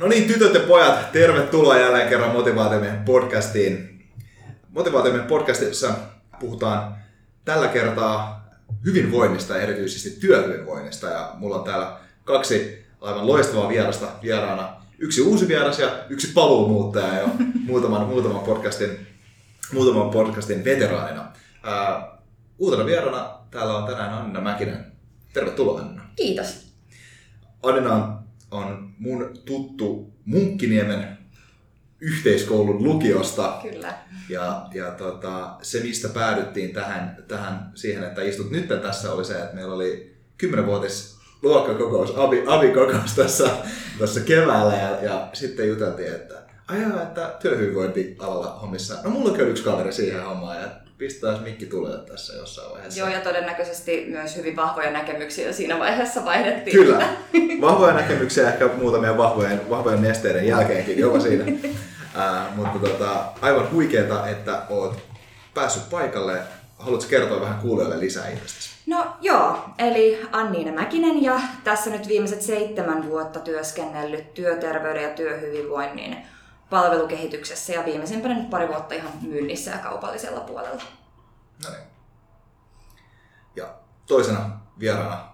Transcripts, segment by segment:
No niin, tytöt ja pojat, tervetuloa jälleen kerran Motivaatiomiehen podcastiin. Motivaatiomiehen podcastissa puhutaan tällä kertaa hyvinvoinnista ja erityisesti työhyvinvoinnista. Ja mulla on täällä kaksi aivan loistavaa vierasta vieraana. Yksi uusi vieras ja yksi paluumuuttaja jo muutaman, muutaman, podcastin, muutaman podcastin veteraanina. Ää, uutena vierana täällä on tänään Anna Mäkinen. Tervetuloa Anna. Kiitos. Annina on, on mun tuttu Munkkiniemen yhteiskoulun lukiosta. Kyllä. Ja, ja tota, se, mistä päädyttiin tähän, tähän siihen, että istut nyt tässä, oli se, että meillä oli 10-vuotis luokkakokous, abi, abikokous tässä, tässä keväällä ja, ja sitten juteltiin, että ajaa, että työhyvinvointialalla hommissa. No mulla on yksi kaveri siihen hommaan ja pistää mikki tulee tässä jossain vaiheessa. Joo, ja todennäköisesti myös hyvin vahvoja näkemyksiä siinä vaiheessa vaihdettiin. Kyllä. Vahvoja näkemyksiä ehkä muutamia vahvojen, vahvojen nesteiden jälkeenkin jopa siinä. Ää, mutta tota, aivan huikeeta, että oot päässyt paikalle. Haluatko kertoa vähän kuulijoille lisää itsestäsi? No joo, eli Anniina Mäkinen ja tässä nyt viimeiset seitsemän vuotta työskennellyt työterveyden ja työhyvinvoinnin palvelukehityksessä ja viimeisimpänä nyt pari vuotta ihan myynnissä ja kaupallisella puolella. No niin. Ja toisena vieraana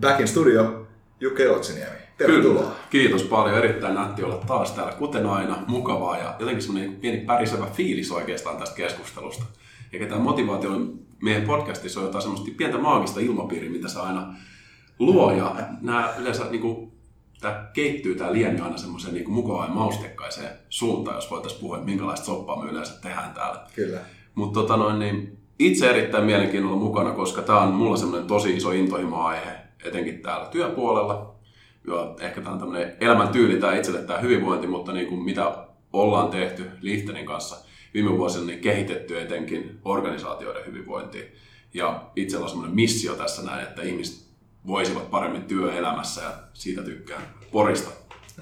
Back in Studio Jukka Joutsiniemi. Tervetuloa. Kyllä. Kiitos paljon. Erittäin nätti olla taas täällä, kuten aina. Mukavaa ja jotenkin semmoinen pieni pärisevä fiilis oikeastaan tästä keskustelusta. Eikä tämä motivaatio meidän podcastissa on jotain semmoista pientä maagista ilmapiiriä, mitä se aina luo. Ja nämä yleensä niin kuin, tämä keittyy tämä liemi aina semmoiseen niin mukavaan maustekkaiseen suuntaan, jos voitaisiin puhua, että minkälaista soppaa me yleensä tehdään täällä. Kyllä. Mutta tota noin, niin itse erittäin mielenkiinnolla mukana, koska tämä on mulla semmoinen tosi iso intohimo-aihe, etenkin täällä työpuolella. Ja ehkä tämä on tämmöinen elämäntyyli tämä itselle tämä hyvinvointi, mutta niin kuin mitä ollaan tehty Lihtenin kanssa viime vuosina niin kehitetty etenkin organisaatioiden hyvinvointia. Ja itsellä on semmoinen missio tässä näin, että ihmiset voisivat paremmin työelämässä ja siitä tykkään porista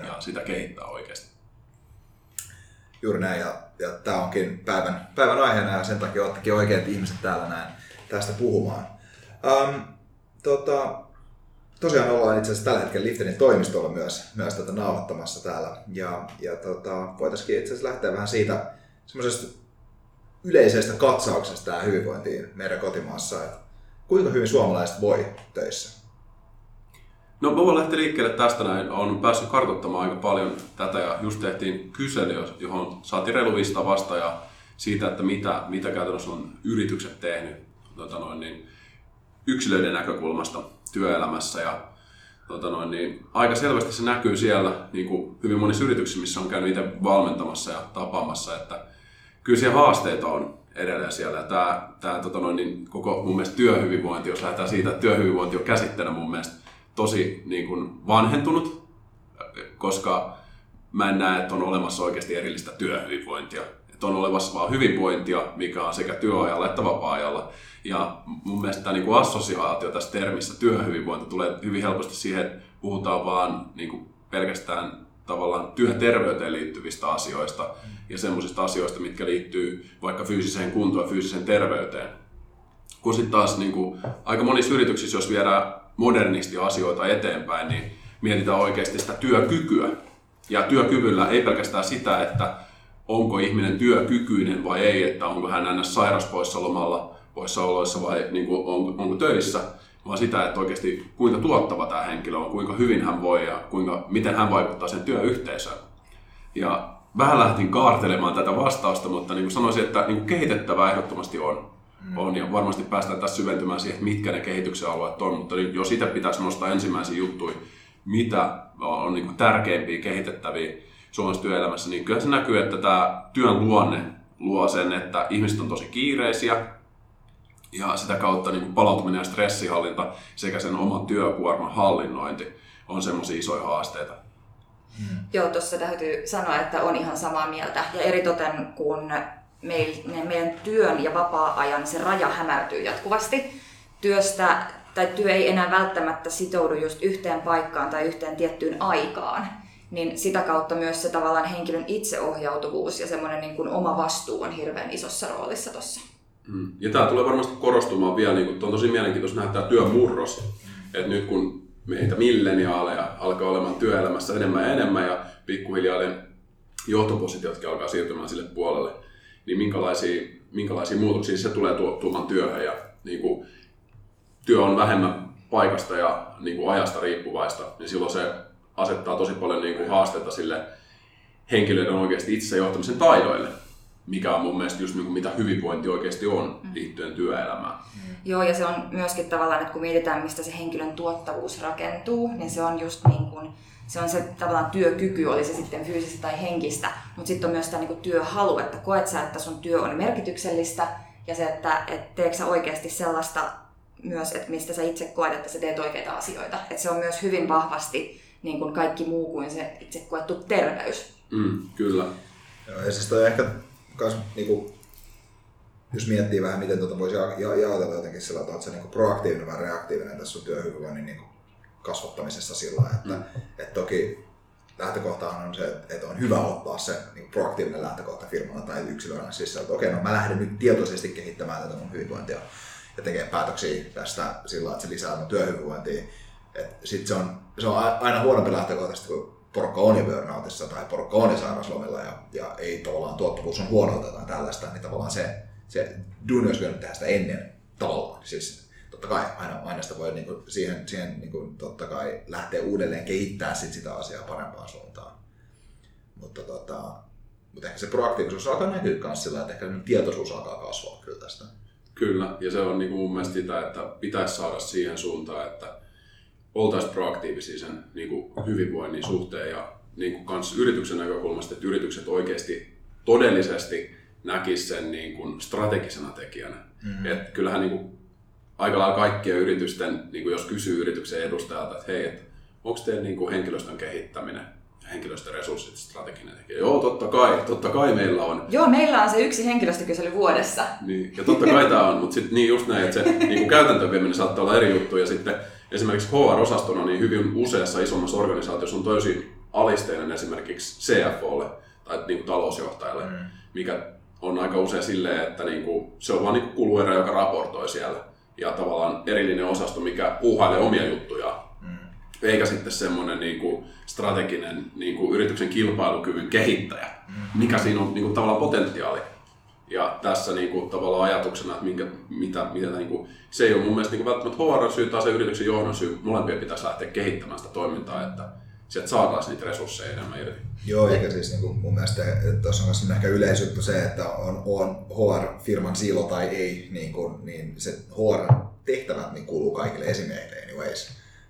ja sitä kehittää oikeasti. Juuri näin, ja, ja tämä onkin päivän, päivän aiheena, ja sen takia olettekin oikeat ihmiset täällä näin tästä puhumaan. Um, tota, tosiaan ollaan itse asiassa tällä hetkellä Liftenin toimistolla myös, myös tätä nauhoittamassa täällä, ja, ja tota, voitaisiin itse asiassa lähteä vähän siitä semmoisesta yleisestä katsauksesta tähän hyvinvointiin meidän kotimaassa, että kuinka hyvin suomalaiset voi töissä? No mä voin lähteä liikkeelle tästä näin. Olen päässyt kartoittamaan aika paljon tätä ja just tehtiin kysely, johon saatiin reilu vasta ja siitä, että mitä, mitä käytännössä on yritykset tehnyt tota noin, niin, yksilöiden näkökulmasta työelämässä. Ja, tota noin, niin, aika selvästi se näkyy siellä niin kuin hyvin monissa yrityksissä, missä on käynyt itse valmentamassa ja tapaamassa, että kyllä siellä haasteita on edelleen siellä. Tämä, tämä tota noin, niin, koko mun mielestä työhyvinvointi, jos lähdetään siitä, että työhyvinvointi on käsitteenä mun mielestä tosi niin kuin vanhentunut, koska mä en näe, että on olemassa oikeasti erillistä työhyvinvointia. Että on olemassa vain hyvinvointia, mikä on sekä työajalla että vapaa-ajalla. Ja mun mielestä tämä niin assosiaatio tässä termissä työhyvinvointi tulee hyvin helposti siihen, että puhutaan vaan niin kuin pelkästään tavallaan työterveyteen liittyvistä asioista ja semmoisista asioista, mitkä liittyy vaikka fyysiseen kuntoon ja fyysiseen terveyteen. Kun sitten taas niin kuin, aika monissa yrityksissä, jos viedään modernisti asioita eteenpäin, niin mietitään oikeasti sitä työkykyä. Ja työkyvyllä ei pelkästään sitä, että onko ihminen työkykyinen vai ei, että onko hän aina sairauspoissaolomalla, poissaoloissa vai niin kuin, onko, onko töissä, vaan sitä, että oikeasti kuinka tuottava tämä henkilö on, kuinka hyvin hän voi ja kuinka, miten hän vaikuttaa sen työyhteisöön. Ja vähän lähdin kaartelemaan tätä vastausta, mutta niin kuin sanoisin, että niin kuin kehitettävää ehdottomasti on. On ja varmasti päästään tässä syventymään siihen, mitkä ne kehityksen alueet on, mutta jos itse pitäisi nostaa ensimmäisiä juttuja, mitä on niin kuin tärkeimpiä kehitettäviä Suomessa työelämässä, niin kyllä se näkyy, että tämä työn luonne luo sen, että ihmiset on tosi kiireisiä ja sitä kautta niin kuin palautuminen ja stressihallinta sekä sen oman työkuorman hallinnointi on semmoisia isoja haasteita. Hmm. Joo, tuossa täytyy sanoa, että on ihan samaa mieltä. Ja eritoten kun meidän työn ja vapaa-ajan se raja hämärtyy jatkuvasti. Työstä tai työ ei enää välttämättä sitoudu just yhteen paikkaan tai yhteen tiettyyn aikaan, niin sitä kautta myös se tavallaan henkilön itseohjautuvuus ja semmoinen niin kuin oma vastuu on hirveän isossa roolissa tuossa. Mm. Ja tämä tulee varmasti korostumaan vielä, niin kuin, on tosi mielenkiintoista nähdä tämä työn murros. Mm. Että nyt kun meitä milleniaaleja alkaa olemaan työelämässä enemmän ja enemmän ja pikkuhiljaa ne johtopositiotkin alkaa siirtymään sille puolelle, niin minkälaisia, minkälaisia muutoksia se tulee tuomaan työhön ja niin kuin, työ on vähemmän paikasta ja niin kuin ajasta riippuvaista, niin silloin se asettaa tosi paljon niin kuin haasteita sille henkilöiden oikeasti itse johtamisen taidoille, mikä on mun mielestä just niin kuin mitä hyvinvointi oikeasti on mm. liittyen työelämään. Mm. Joo, ja se on myöskin tavallaan, että kun mietitään, mistä se henkilön tuottavuus rakentuu, niin se on just niin kuin, se on se tavallaan työkyky, oli se sitten fyysistä tai henkistä, mutta sitten on myös tämä niin työhalu, että koet sä, että sun työ on merkityksellistä, ja se, että et teekö sä oikeasti sellaista myös, että mistä sä itse koet, että sä teet oikeita asioita. Että se on myös hyvin vahvasti niin kuin kaikki muu kuin se itse koettu terveys. Mm, kyllä. Joo, ja siis toi ehkä kans, niinku, jos miettii vähän, miten tuota voisi jaotella jotenkin sillä tavalla, että se niinku proaktiivinen vai reaktiivinen tässä sun työhyvinvoinnin niinku kasvattamisessa sillä että mm. et toki lähtökohtahan on se, että on hyvä ottaa se niin proaktiivinen lähtökohta firmana tai yksilönä siis että okei, no mä lähden nyt tietoisesti kehittämään tätä mun hyvinvointia ja tekee päätöksiä tästä sillä että se lisää mun työhyvinvointia. Sitten se on, se on aina huonompi lähtökohtaisesti, kun porukka on jo burnoutissa tai porukka on jo sairauslomilla ja, ja ei tavallaan tuottavuus on huonolta tai tällaista, niin tavallaan se, se duuni olisi tehdä sitä ennen tavallaan. Siis totta kai aina, aina sitä voi niin kuin, siihen, siihen niin kuin, totta kai lähteä uudelleen kehittää sit sitä asiaa parempaan suuntaan. Mutta, tota, mutta ehkä se proaktiivisuus alkaa näkyä myös sillä, että ehkä tietoisuus alkaa kasvaa kyllä tästä. Kyllä, ja se on niin kuin mun mielestä sitä, että pitäisi saada siihen suuntaan, että oltaisiin proaktiivisia sen niin kuin hyvinvoinnin suhteen ja niin kuin kans yrityksen näkökulmasta, että yritykset oikeasti todellisesti näkisivät sen niin kuin strategisena tekijänä. Mm-hmm. Et kyllähän niin kuin aika lailla kaikkien yritysten, niin kuin jos kysyy yrityksen edustajalta, että hei, et, onko teidän niin kuin henkilöstön kehittäminen henkilöstöresurssit strateginen tekijä. Joo, totta kai, totta kai meillä on. Joo, meillä on se yksi henkilöstökysely vuodessa. Niin, ja totta kai tämä on, mutta sitten niin just näin, että se niin kuin käytäntöön vieminen saattaa olla eri juttu. Ja sitten esimerkiksi HR-osastona niin hyvin useassa isommassa organisaatiossa on tosi alisteinen esimerkiksi CFOlle tai niin kuin talousjohtajalle, mm. mikä on aika usein silleen, että niin kuin, se on vain niin kuluerä, joka raportoi siellä. Ja tavallaan erillinen osasto, mikä puuhailee omia juttuja eikä sitten semmoinen niin kuin strateginen niin kuin yrityksen kilpailukyvyn kehittäjä, mm. mikä siinä on niin kuin, tavallaan potentiaali. Ja tässä niin kuin, tavallaan ajatuksena, että minkä, mitä, mitä niin kuin, se ei ole mun mielestä niin kuin, välttämättä HR-syy tai se yrityksen johdon syy, molempia pitäisi lähteä kehittämään sitä toimintaa, että sieltä saataisiin niitä resursseja enemmän irti. Joo, eikä siis niin kuin mun mielestä tuossa on myös ehkä yleisyyttä se, että on, on HR-firman siilo tai ei, niin, kuin, niin se HR-tehtävät niin kuuluu kaikille esimiehille anyways.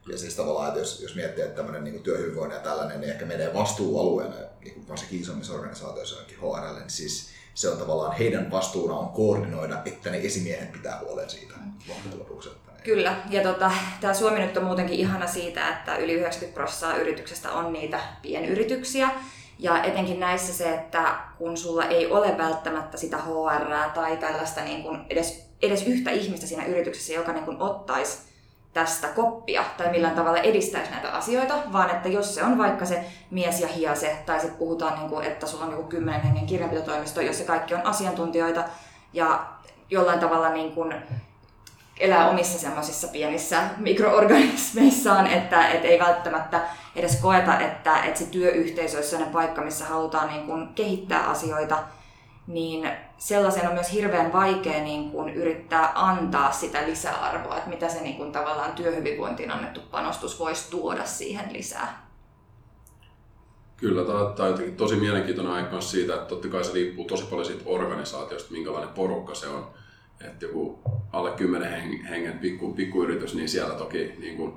Ja siis tavallaan, että jos, jos miettii, että tämmöinen niin työhyvinvoinnin ja tällainen, niin ehkä menee vastuualueena, niin varsinkin isommissa organisaatioissa, jonkin HRL, niin siis se on tavallaan heidän vastuuna on koordinoida, että ne esimiehet pitää huolen siitä loppujen lopuksi. Kyllä, ja tota, tämä Suomi nyt on muutenkin ihana siitä, että yli 90 prosenttia yrityksestä on niitä pienyrityksiä. Ja etenkin näissä se, että kun sulla ei ole välttämättä sitä HR tai tällaista niin kuin edes, edes yhtä ihmistä siinä yrityksessä, joka niin kuin ottaisi tästä koppia tai millään tavalla edistäisi näitä asioita, vaan että jos se on vaikka se mies ja hiase, tai sitten puhutaan, niin kuin, että sulla on joku kymmenen hengen kirjanpitotoimisto, jossa kaikki on asiantuntijoita ja jollain tavalla niin kuin elää omissa semmoisissa pienissä mikroorganismeissaan, että et ei välttämättä edes koeta, että, että se työyhteisö olisi sellainen paikka, missä halutaan niin kuin kehittää asioita, niin sellaisen on myös hirveän vaikea niin kuin yrittää antaa sitä lisäarvoa, että mitä se niin kuin tavallaan työhyvinvointiin annettu panostus voisi tuoda siihen lisää. Kyllä, tämä on jotenkin tosi mielenkiintoinen aika siitä, että totta kai se riippuu tosi paljon siitä organisaatiosta, minkälainen porukka se on. Että joku alle 10 hengen pikku, pikkuyritys, niin siellä toki niin kuin,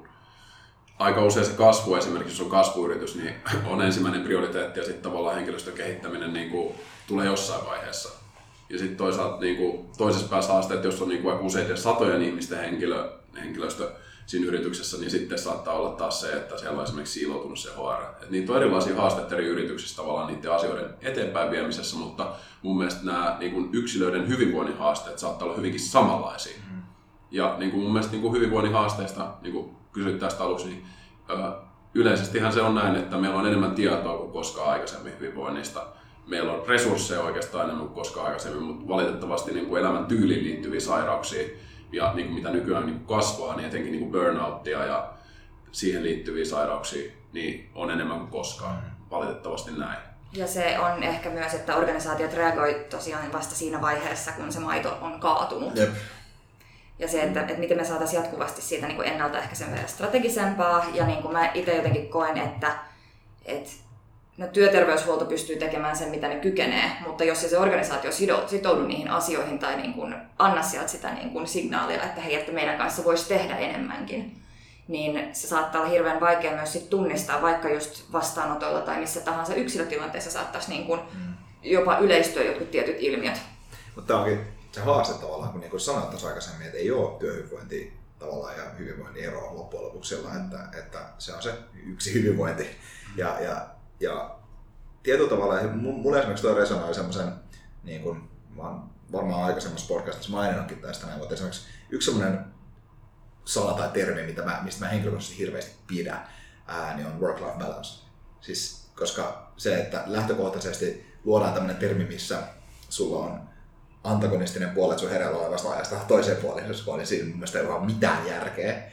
aika usein se kasvu, esimerkiksi jos on kasvuyritys, niin on ensimmäinen prioriteetti ja sitten tavallaan henkilöstön kehittäminen niin kuin, tulee jossain vaiheessa. Ja sitten toisaalta niin kuin, toisessa päässä haasteet, jos on niin kuin, useiden satojen ihmisten henkilö, henkilöstö siinä yrityksessä, niin sitten saattaa olla taas se, että siellä on esimerkiksi siiloutunut se HR. Et niitä on erilaisia haasteita eri yrityksissä tavallaan niiden asioiden eteenpäin viemisessä, mutta mun mielestä nämä niin kuin yksilöiden hyvinvoinnin haasteet saattaa olla hyvinkin samanlaisia. Mm. Ja niin kuin mun mielestä niin kuin hyvinvoinnin haasteista, niin kuin kysyt tästä aluksi, niin yleisestihän se on näin, että meillä on enemmän tietoa kuin koskaan aikaisemmin hyvinvoinnista meillä on resursseja oikeastaan enemmän kuin koskaan aikaisemmin, mutta valitettavasti niin kuin elämän tyyliin liittyviä sairauksia ja niin kuin mitä nykyään niin kuin kasvaa, niin etenkin niin kuin burnouttia ja siihen liittyviä sairauksia, niin on enemmän kuin koskaan. Mm. Valitettavasti näin. Ja se on ehkä myös, että organisaatiot reagoi tosiaan vasta siinä vaiheessa, kun se maito on kaatunut. Jep. Ja se, että, että miten me saataisiin jatkuvasti siitä niin kuin ennaltaehkäisemään strategisempaa. Ja niin kuin mä itse jotenkin koen, että, että no, työterveyshuolto pystyy tekemään sen, mitä ne kykenee, mutta jos ei se organisaatio sitoudu, niihin asioihin tai niin kuin anna sieltä sitä niin kuin signaalia, että hei, että meidän kanssa voisi tehdä enemmänkin, niin se saattaa olla hirveän vaikea myös sit tunnistaa, vaikka just vastaanotoilla tai missä tahansa yksilötilanteessa saattaisi niin kuin jopa yleistyä jotkut tietyt ilmiöt. Mutta tämä onkin se haaste tavallaan, kun niin kuin sanoit tuossa aikaisemmin, että ei ole työhyvinvointia tavallaan ja hyvinvoinnin eroa loppujen lopuksi sillä, että, että se on se yksi hyvinvointi. Ja, ja, ja tietyllä tavalla, mulle esimerkiksi tuo resonoi semmoisen, niin kuin mä oon varmaan aikaisemmassa podcastissa maininnutkin tästä näin, mutta esimerkiksi yksi semmoinen sana tai termi, mitä mä, mistä mä henkilökohtaisesti hirveästi pidän, niin on work-life balance. Siis, koska se, että lähtökohtaisesti luodaan tämmöinen termi, missä sulla on antagonistinen puoli, sun hereillä olevasta ajasta toiseen puoleen, jos puoli, siinä mun mielestä ei ole mitään järkeä.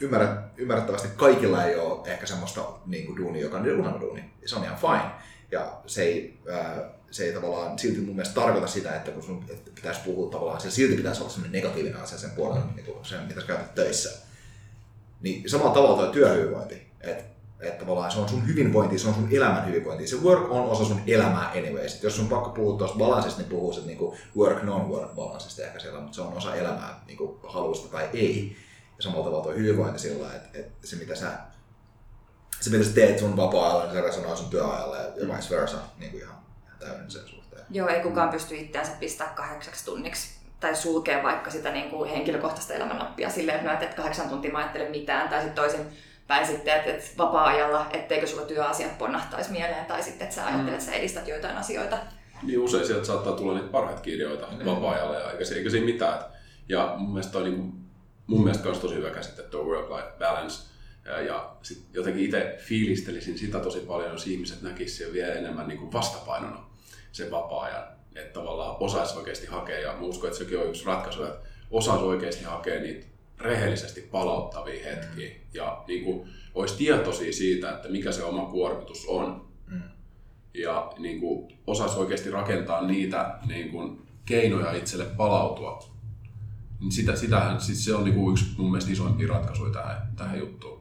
Ymmärrät, ymmärrettävästi kaikilla ei ole ehkä semmoista niin kuin duunia, joka on unelmaduuni. Se on ihan fine. Ja se ei, ää, se ei tavallaan silti mun mielestä tarkoita sitä, että kun sun että pitäisi puhua tavallaan, se silti pitäisi olla semmoinen negatiivinen asia sen puolella, niin kuin sen, mitä sä käytät töissä. Niin samalla tavalla tuo työhyvinvointi. Että että tavallaan se on sun hyvinvointi, se on sun elämän hyvinvointi. Se work on osa sun elämää anyways. Et jos sun pakko puhua tuosta balanssista, niin puhuu niinku work non-work balanssista ehkä siellä, mutta se on osa elämää niinku halusta tai ei. Ja samalla tavalla tuo hyvinvointi sillä että, että se mitä sä se mitä sä teet sun vapaa-ajalla, niin se resonoi sun työajalla ja, ja vice versa niin kuin ihan, ihan täysin sen suhteen. Joo, ei kukaan pysty itseänsä pistää kahdeksaksi tunniksi tai sulkea vaikka sitä niin kuin henkilökohtaista elämännappia silleen, että, että kahdeksan tuntia mä ajattelen mitään, tai sitten toisin päin sitten, että, että vapaa-ajalla, etteikö sulla työasiat ponnahtaisi mieleen, tai sitten, että sä ajattelet, että sä edistät joitain asioita. Niin usein sieltä saattaa tulla niitä parhaita ideoita mm. vapaa-ajalla, ja eikä, eikä siinä mitään. Ja mun mielestä on niin, mun mielestä myös tosi hyvä käsite tuo work-life balance. Ja, ja sit jotenkin itse fiilistelisin sitä tosi paljon, jos ihmiset näkisivät vielä enemmän niin kuin vastapainona sen vapaa-ajan. Että tavallaan osaisi oikeasti hakea, ja uskon, että sekin on yksi ratkaisu, että osaisi oikeasti hakea niitä rehellisesti palauttavia hetkiä mm. ja niin kuin, olisi tietoisia siitä, että mikä se oma kuormitus on. Mm. Ja niin kuin, osaisi oikeasti rakentaa niitä niin kuin, keinoja itselle palautua. Niin sitä, sitähän, siis se on niin kuin yksi mun mielestä isoimpia ratkaisuja tähän, tähän juttuun.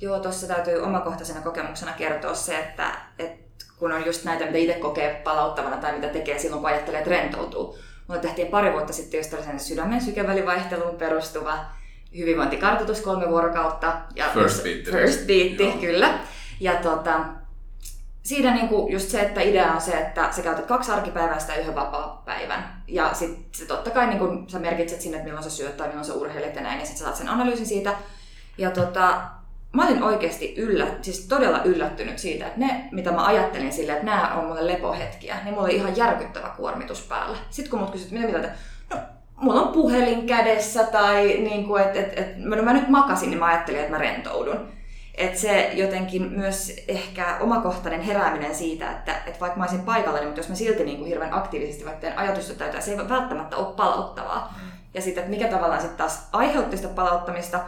Joo, tuossa täytyy omakohtaisena kokemuksena kertoa se, että, että kun on just näitä, mitä itse kokee palauttavana tai mitä tekee silloin, kun ajattelee, että rentoutuu. Mulla tehtiin pari vuotta sitten just tällaisen sydämen sykevälivaihteluun perustuva hyvinvointikartoitus kolme vuorokautta. Ja first beat. First beat, kyllä. Ja tota, siinä niinku just se, että idea on se, että sä käytät kaksi arkipäivää sitä yhden vapaa-päivän. Ja sitten totta kai niinku, sä merkitset sinne, että milloin sä syöt tai milloin sä urheilet ja näin, ja sitten sä saat sen analyysin siitä. Ja tota, mä olin oikeasti yllä, siis todella yllättynyt siitä, että ne, mitä mä ajattelin silleen, että nämä on mulle lepohetkiä, niin mulla oli ihan järkyttävä kuormitus päällä. Sitten kun mut kysyt, mitä mieltä, no mulla on puhelin kädessä tai niin kuin, että et, et, no mä nyt makasin, niin mä ajattelin, että mä rentoudun. Et se jotenkin myös ehkä omakohtainen herääminen siitä, että, että vaikka mä olisin paikalla, niin mutta jos mä silti niin kuin hirveän aktiivisesti vaikka teen ajatusta täytä, se ei välttämättä ole palauttavaa. Mm. Ja sitten, että mikä tavallaan sitten taas aiheutti sitä palauttamista,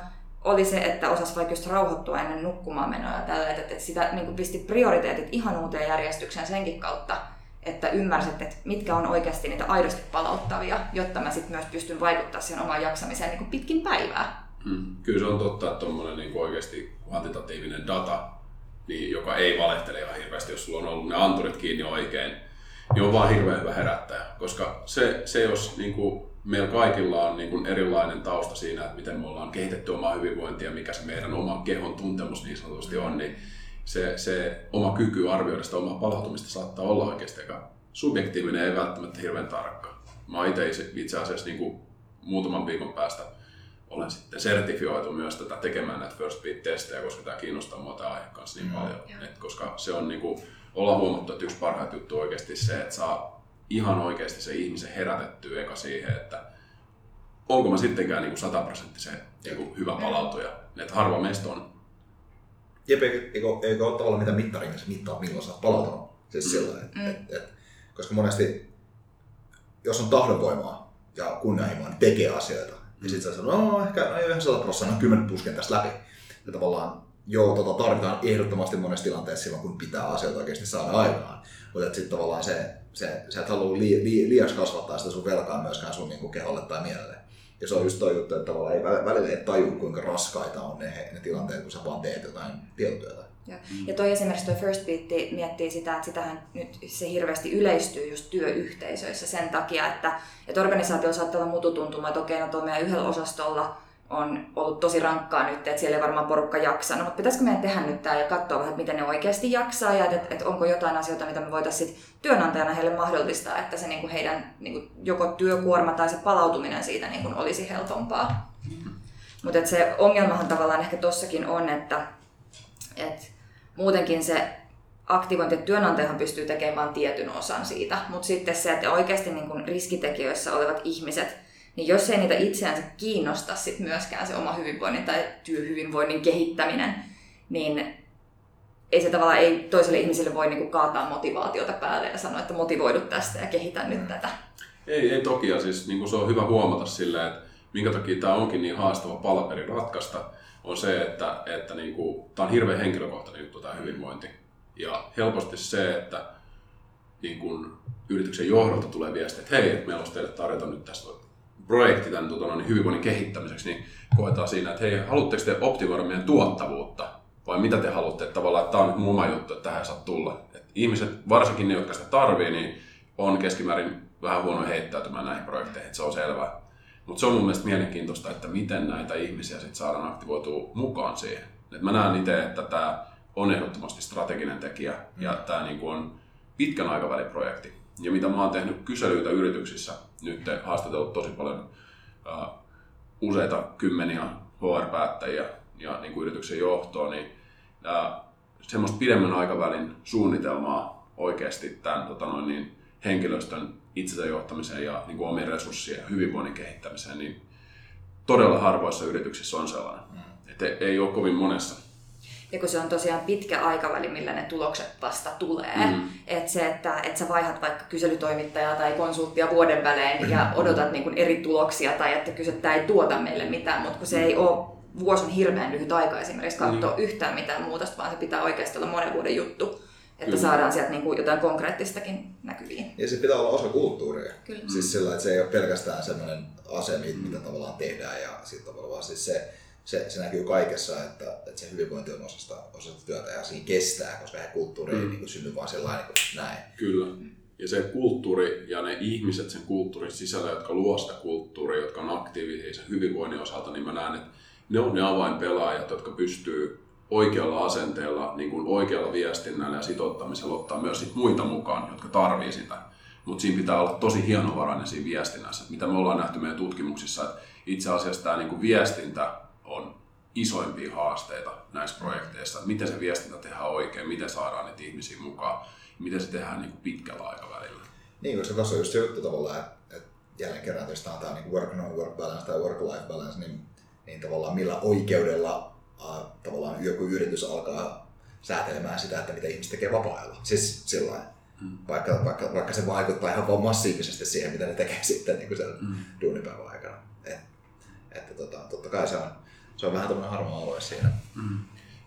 oli se, että osas vaikka just rauhoittua ennen nukkumaan menoa ja tällä, että, että sitä niin kuin pisti prioriteetit ihan uuteen järjestykseen senkin kautta, että ymmärsit, että mitkä on oikeasti niitä aidosti palauttavia, jotta mä sitten myös pystyn vaikuttamaan siihen omaan jaksamiseen niin kuin pitkin päivää. Hmm. Kyllä se on totta, että tuommoinen niin oikeasti kvantitatiivinen data, niin, joka ei valehtele ihan hirveästi, jos sulla on ollut ne anturit kiinni oikein, niin on vaan hirveän hyvä herättäjä. Koska se, se jos niin kuin, meillä kaikilla on niin kuin erilainen tausta siinä, että miten me ollaan kehitetty omaa hyvinvointia, mikä se meidän oma kehon tuntemus niin sanotusti on, niin se, se oma kyky arvioida sitä omaa palautumista saattaa olla oikeasti aika subjektiivinen, ei välttämättä hirveän tarkka. Mä itse, itse asiassa niin kuin muutaman viikon päästä olen sitten sertifioitu myös tätä tekemään näitä first beat-testejä, koska tämä kiinnostaa mua tämä aihe kanssa niin mm, paljon. Et koska se on niin kuin, ollaan huomattu, että yksi parhaita juttu on oikeasti se, että saa ihan oikeasti se ihmisen herätettyä eka siihen, että onko mä sittenkään niin sataprosenttisen niin hyvä palautuja. Että harva meistä on. Jep, eikö, eikö ole tavallaan mitä mittaria, se mittaa, milloin sä oot palautunut. Siis mm. sillä, et, mm. et, et, koska monesti, jos on tahdonvoimaa ja kunnianhimoa, niin tekee asioita. Ja sitten sä sanoo, no ehkä no, 900 prosenttia, no 10 pusken tästä läpi. ja tavallaan joo, tota tarvitaan ehdottomasti monessa tilanteessa silloin, kun pitää asioita oikeasti saada aikaan. Mutta sitten tavallaan se, se, sä et halua li, li, liiaksi kasvattaa sitä sun velkaa myöskään sun niinku keholle tai mielelle. Ja se on just toi juttu, että tavallaan ei välillä ei taju, kuinka raskaita on ne, ne tilanteet, kun sä vaan teet jotain tiettyä. Ja, ja toi esimerkiksi toi First Beat miettii sitä, että sitähän nyt se hirveästi yleistyy just työyhteisöissä sen takia, että, että organisaatio saattaa olla mututuntuma, että okei, no tuo meidän yhdellä osastolla on ollut tosi rankkaa nyt, että siellä ei varmaan porukka jaksa. No, mutta pitäisikö meidän tehdä nyt tämä ja katsoa vähän, miten ne oikeasti jaksaa ja että, että onko jotain asioita, mitä me voitaisiin työnantajana heille mahdollistaa, että se niin kuin heidän niin kuin joko työkuorma tai se palautuminen siitä niin kuin olisi helpompaa. Mutta se ongelmahan tavallaan ehkä tossakin on, että, että muutenkin se aktivointi, että työnantajahan pystyy tekemään vain tietyn osan siitä, mutta sitten se, että oikeasti niin kuin riskitekijöissä olevat ihmiset, niin jos ei niitä itseänsä kiinnosta sit myöskään se oma hyvinvoinnin tai työhyvinvoinnin kehittäminen, niin ei se tavallaan ei toiselle ihmiselle voi niinku kaataa motivaatiota päälle ja sanoa, että motivoidu tästä ja kehitä nyt tätä. Ei, ei toki, ja siis niin se on hyvä huomata silleen, että minkä takia tämä onkin niin haastava palaperi ratkaista, on se, että, että niin kuin, tämä on hirveän henkilökohtainen juttu tämä hyvinvointi. Ja helposti se, että niin kuin, yrityksen johdolta tulee viesti, että hei, että meillä olisi teille tarjota nyt tästä projekti tämän tota, niin hyvinvoinnin kehittämiseksi, niin koetaan siinä, että hei, haluatteko te optimoida meidän tuottavuutta? Vai mitä te haluatte, että tavallaan, että tämä on oma juttu, että tähän ei saa tulla. Et ihmiset, varsinkin ne, jotka sitä tarvii, niin on keskimäärin vähän huono heittäytymään näihin projekteihin, että se on selvää. Mutta se on mun mielestä mielenkiintoista, että miten näitä ihmisiä sit saadaan aktivoitua mukaan siihen. Et mä näen itse, että tämä on ehdottomasti strateginen tekijä ja tämä niinku on pitkän aikavälin projekti. Ja mitä mä oon tehnyt kyselyitä yrityksissä, nyt haastatellut tosi paljon uh, useita kymmeniä HR-päättäjiä ja niin kuin yrityksen johtoa, niin uh, semmoista pidemmän aikavälin suunnitelmaa oikeasti tämän tota noin, niin, henkilöstön itsensä johtamiseen ja niin kuin omien resurssien ja hyvinvoinnin kehittämiseen, niin todella harvoissa yrityksissä on sellainen. Mm. Että ei ole kovin monessa. Ja kun se on tosiaan pitkä aikaväli, millä ne tulokset vasta tulee. Mm. Että se, että, että sä vaihdat vaikka kyselytoimittajaa tai konsulttia vuoden välein ja mm. odotat niin kuin eri tuloksia tai että kysyt, että tämä ei tuota meille mitään, mutta kun se ei ole vuosi on hirveän lyhyt aika esimerkiksi katsoa mm. yhtään mitään muutosta, vaan se pitää oikeasti olla monen vuoden juttu että Kyllä. saadaan sieltä niin kuin jotain konkreettistakin näkyviin. Ja se pitää olla osa kulttuuria. Kyllä. Siis sillä, että se ei ole pelkästään sellainen ase, mitä mm. tavallaan tehdään ja sitten tavallaan siis se, se, se näkyy kaikessa, että, että se hyvinvointi on osasta, osasta työtä ja siinä kestää, koska se kulttuuri mm. ei niin synny vaan sellainen kuin näin. Kyllä. Ja se kulttuuri ja ne ihmiset sen kulttuurin sisällä, jotka luo sitä kulttuuria, jotka on aktiivisia sen hyvinvoinnin osalta, niin mä näen, että ne on ne avainpelaajat, jotka pystyy oikealla asenteella, niin kuin oikealla viestinnällä ja sitouttamisella ottaa myös sit muita mukaan, jotka tarvii sitä. Mutta siinä pitää olla tosi hienovarainen siinä viestinnässä. Mitä me ollaan nähty meidän tutkimuksissa, että itse asiassa tämä niin viestintä on isoimpia haasteita näissä projekteissa. Miten se viestintä tehdään oikein, miten saadaan niitä ihmisiä mukaan, miten se tehdään niin kuin pitkällä aikavälillä. Niin, koska tuossa on just se juttu tavallaan, että, että jälleen kerran jos tämä niin work no work balance tai work life balance, niin, niin tavallaan millä oikeudella tavallaan joku yritys alkaa säätelemään sitä, että mitä ihmiset tekee vapaa-ajalla. Siis sillä mm. vaikka, vaikka, vaikka, se vaikuttaa ihan vaan massiivisesti siihen, mitä ne tekee sitten niin sen mm. duunipäivän aikana. Et, että tota, totta kai se on, se on vähän tämmöinen harmaa alue siinä. Mm.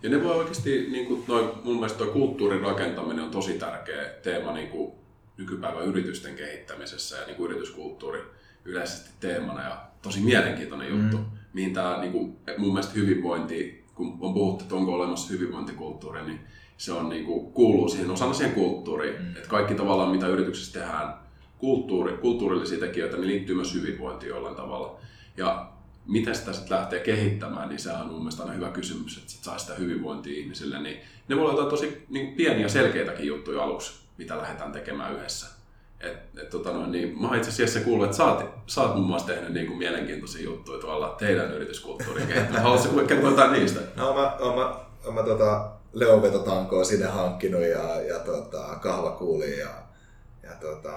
Ja ne voi oikeasti, niin kuin noi, mun mielestä tuo kulttuurin rakentaminen on tosi tärkeä teema niin kuin nykypäivän yritysten kehittämisessä ja niin kuin yrityskulttuuri yleisesti teemana ja tosi mielenkiintoinen juttu, mm. mihin tämä niin kuin, mun mielestä hyvinvointi, kun on puhuttu, että onko olemassa hyvinvointikulttuuri, niin se on, niin kuin, kuuluu siihen osana siihen kulttuuriin. Mm. Että kaikki tavallaan, mitä yrityksessä tehdään, kulttuuri, kulttuurillisia tekijöitä, niin liittyy myös hyvinvointiin jollain tavalla. Ja miten sitä sitten lähtee kehittämään, niin se on mun mielestä aina hyvä kysymys, että sit saa sitä hyvinvointia ihmisille. Niin ne voi olla tosi niin pieniä selkeitäkin juttuja aluksi, mitä lähdetään tekemään yhdessä. Et, et, tota noin, niin, mä itse asiassa kuullut, että sä oot, sä oot muun muassa tehnyt niin kuin mielenkiintoisia juttuja tuolla teidän yrityskulttuurin kehittämisessä. Haluaisitko kertoa jotain niistä? No mä, mä, mä, mä tota, leovetotankoa sinne hankkinut ja, ja tota, kahvakuuliin ja, ja tota,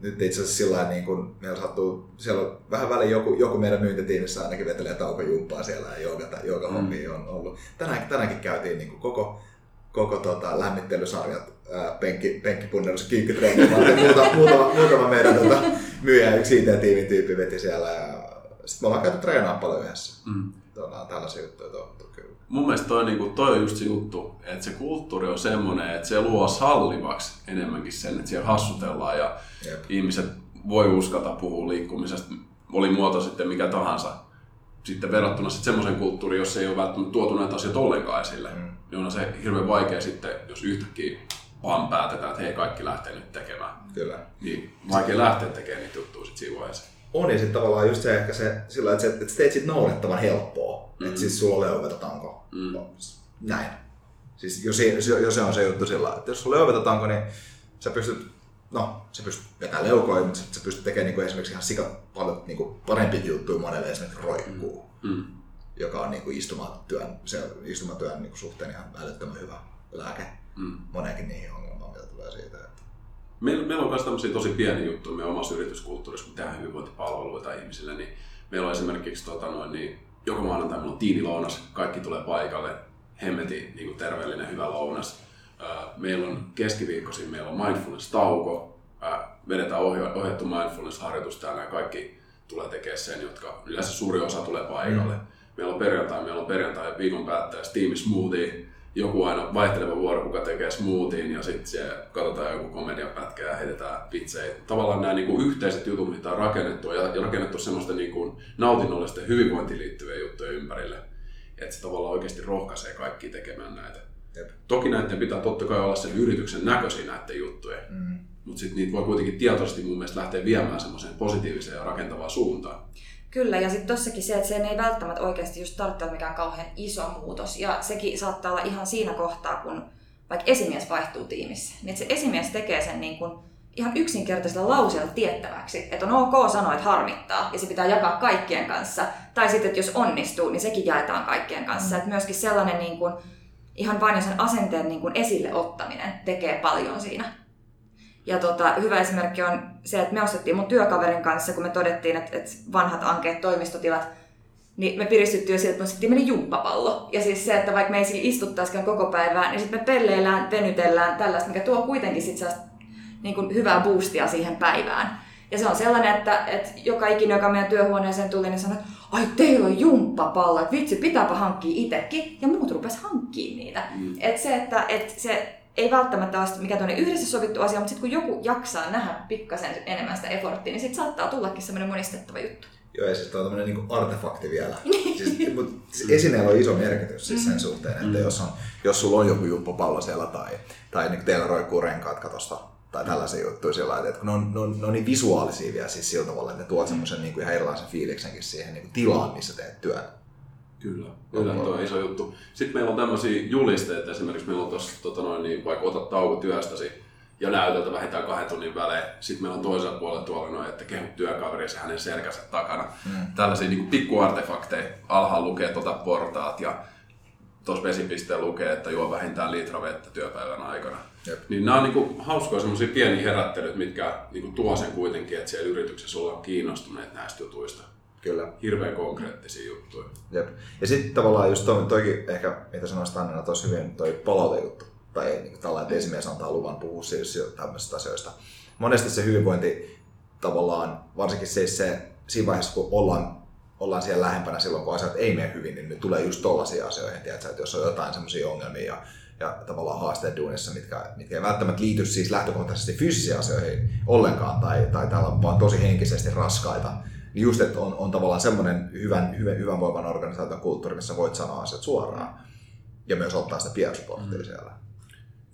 nyt itse asiassa sillä niin kun meillä sattuu, siellä on vähän väliin joku, joku meidän myyntitiimissä ainakin vetelee taukojumppaa siellä ja jooga, jooga mm. on ollut. Tänään, tänäänkin käytiin niin kuin koko, koko tota, lämmittelysarjat penkki, penkkipunnerus kinkkitreeni, muutama, muutama, muutama meidän tota, myyjä, yksi IT-tiimin tyyppi veti siellä ja sitten me ollaan käyty treenaamaan paljon yhdessä. Mm. on tällaisia juttuja toivottu kyllä. Mun mielestä toi, niin kuin, toi on just se juttu, että se kulttuuri on semmoinen, että se luo sallivaksi enemmänkin sen, että siellä hassutellaan ja Jep. ihmiset voi uskata puhua liikkumisesta, oli muoto sitten mikä tahansa. Sitten verrattuna sitten semmoisen kulttuuriin, jos ei ole välttämättä tuotu näitä asioita ollenkaan esille, mm. niin on se hirveän vaikea sitten, jos yhtäkkiä vaan päätetään, että hei kaikki lähtee nyt tekemään. Kyllä. Niin vaikea lähteä tekemään niitä juttuja sitten siinä vaiheessa. On ja sitten tavallaan just se ehkä se sillä, että, se, että teet sit noudattavan helppoa. Mm. Että siis sulla ole opetetaanko. Mm. Näin. Siis jos, jos, jos se on se juttu sillä, että jos sulle opetetaanko, niin sä pystyt, no, sä pystyt vetämään leukoja, mutta sä, sä pystyt tekemään niin kuin esimerkiksi ihan sika paljon niin kuin parempia juttuja monelle esimerkiksi roikkuu, Mm. joka on niin kuin istumatyön, se istumatyön niin kuin suhteen ihan älyttömän hyvä lääke Mm. moneenkin niihin ongelmaan, mitä tulee siitä. Että... Meillä, meillä on myös tämmöisiä tosi pieniä juttuja meidän omassa yrityskulttuurissa, kun tehdään hyvinvointipalveluita ihmisille, niin meillä on esimerkiksi tota noin, niin joka maanantai meillä on tiinilounas, kaikki tulee paikalle, hemmeti niin kuin terveellinen, hyvä lounas. Meillä on keskiviikkoisin, meillä on mindfulness-tauko, ää, vedetään ohja- ohjattu mindfulness-harjoitus täällä ja kaikki tulee tekemään sen, jotka yleensä suuri osa tulee paikalle. Mm. Meillä on perjantai, meillä on perjantai viikon päättäjässä tiimi smoothie, joku aina vaihteleva vuoro, kuka tekee smoothien ja sitten se katsotaan joku komediapätkä ja heitetään vitsejä. Tavallaan nämä niinku yhteiset jutut, mitä on rakennettu ja, ja rakennettu semmoista niinku nautinnollisten hyvinvointiin liittyviä juttuja ympärille. Että se tavallaan oikeasti rohkaisee kaikki tekemään näitä. Jep. Toki näiden pitää totta kai olla sen yrityksen näköisiä näiden juttujen, Mm. mutta sitten niitä voi kuitenkin tietoisesti mun mielestä lähteä viemään semmoiseen positiiviseen ja rakentavaan suuntaan. Kyllä, ja sitten tossakin se, että sen ei välttämättä oikeasti just tarvitse olla mikään kauhean iso muutos. Ja sekin saattaa olla ihan siinä kohtaa, kun vaikka esimies vaihtuu tiimissä. Niin se esimies tekee sen niin kuin ihan yksinkertaisella lauseella tiettäväksi, että on ok sanoa, että harmittaa, ja se pitää jakaa kaikkien kanssa. Tai sitten, että jos onnistuu, niin sekin jaetaan kaikkien kanssa. Että myöskin sellainen niin kuin, ihan vain sen asenteen niin kuin esille ottaminen tekee paljon siinä. Ja tota, hyvä esimerkki on se, että me ostettiin mun työkaverin kanssa, kun me todettiin, että, että vanhat ankeet toimistotilat, niin me piristyttiin jo sieltä, että me ostettiin meille jumppapallo. Ja siis se, että vaikka me ei istuttaisikaan koko päivää, niin sitten me pelleillään, venytellään tällaista, mikä tuo kuitenkin sit sellaista niin kuin hyvää boostia siihen päivään. Ja se on sellainen, että, että joka ikinen, joka meidän työhuoneeseen tuli, niin sanoi, että ai teillä on jumppapallo, että vitsi, pitääpä hankkia itsekin. Ja muut rupes hankkiin niitä. Mm. Et se, että et se ei välttämättä ole mikä toinen yhdessä sovittu asia, mutta sitten kun joku jaksaa nähdä pikkasen enemmän sitä efforttia, niin sitten saattaa tullakin semmoinen monistettava juttu. Joo, ja siis toi on tämmönen niinku artefakti vielä. siis, mut siis esineellä on iso merkitys siis sen suhteen, että Mm. jos, on, jos sulla on joku juppopallo siellä tai, tai niin teillä roikkuu renkaat katosta tai tällaisia juttuja sillä lailla, että kun ne on, ne, on, ne on niin visuaalisia vielä siis sillä tavalla, että ne tuot semmoisen niin ihan erilaisen fiiliksenkin siihen niin tilaan, missä teet työn. Kyllä, kyllä tuo on iso juttu. Sitten meillä on tämmöisiä julisteita, esimerkiksi meillä on tuossa, tota noin, niin vaikka otat tauko työstäsi ja näytöltä vähintään kahden tunnin välein. Sitten meillä on toisella puolella tuolla noin, että kehu työkaverisi hänen selkänsä takana. Mm. Tällaisia niin pikkuartefakteja. Alhaalla lukee tota portaat ja tuossa vesipisteen lukee, että juo vähintään litra vettä työpäivän aikana. Jep. Niin nämä on niinku hauskoja semmoisia pieniä herättelyt, mitkä niinku tuo sen kuitenkin, että siellä yrityksessä ollaan kiinnostuneet näistä jutuista. Kyllä. Hirveän konkreettisia juttuja. Jep. Ja sitten tavallaan just toi, toikin ehkä, mitä sanoisit Annina tosi hyvin, toi palautejuttu. Tai niin kuin tällainen, että esimies antaa luvan puhua siis tämmöisistä asioista. Monesti se hyvinvointi tavallaan, varsinkin siis se, siinä vaiheessa kun ollaan, ollaan siellä lähempänä silloin, kun asiat ei mene hyvin, niin nyt tulee just tollaisia asioihin, tiedätkö, että jos on jotain semmoisia ongelmia ja, ja tavallaan haasteet duunissa, mitkä, mitkä ei välttämättä liity siis lähtökohtaisesti fyysisiin asioihin ollenkaan tai, tai täällä on vaan tosi henkisesti raskaita, niin just, että on, on tavallaan semmoinen hyvän, hyvän, hyvän voivan organisaation kulttuuri, missä voit sanoa asiat suoraan ja myös ottaa sitä peer supportia Mm. siellä.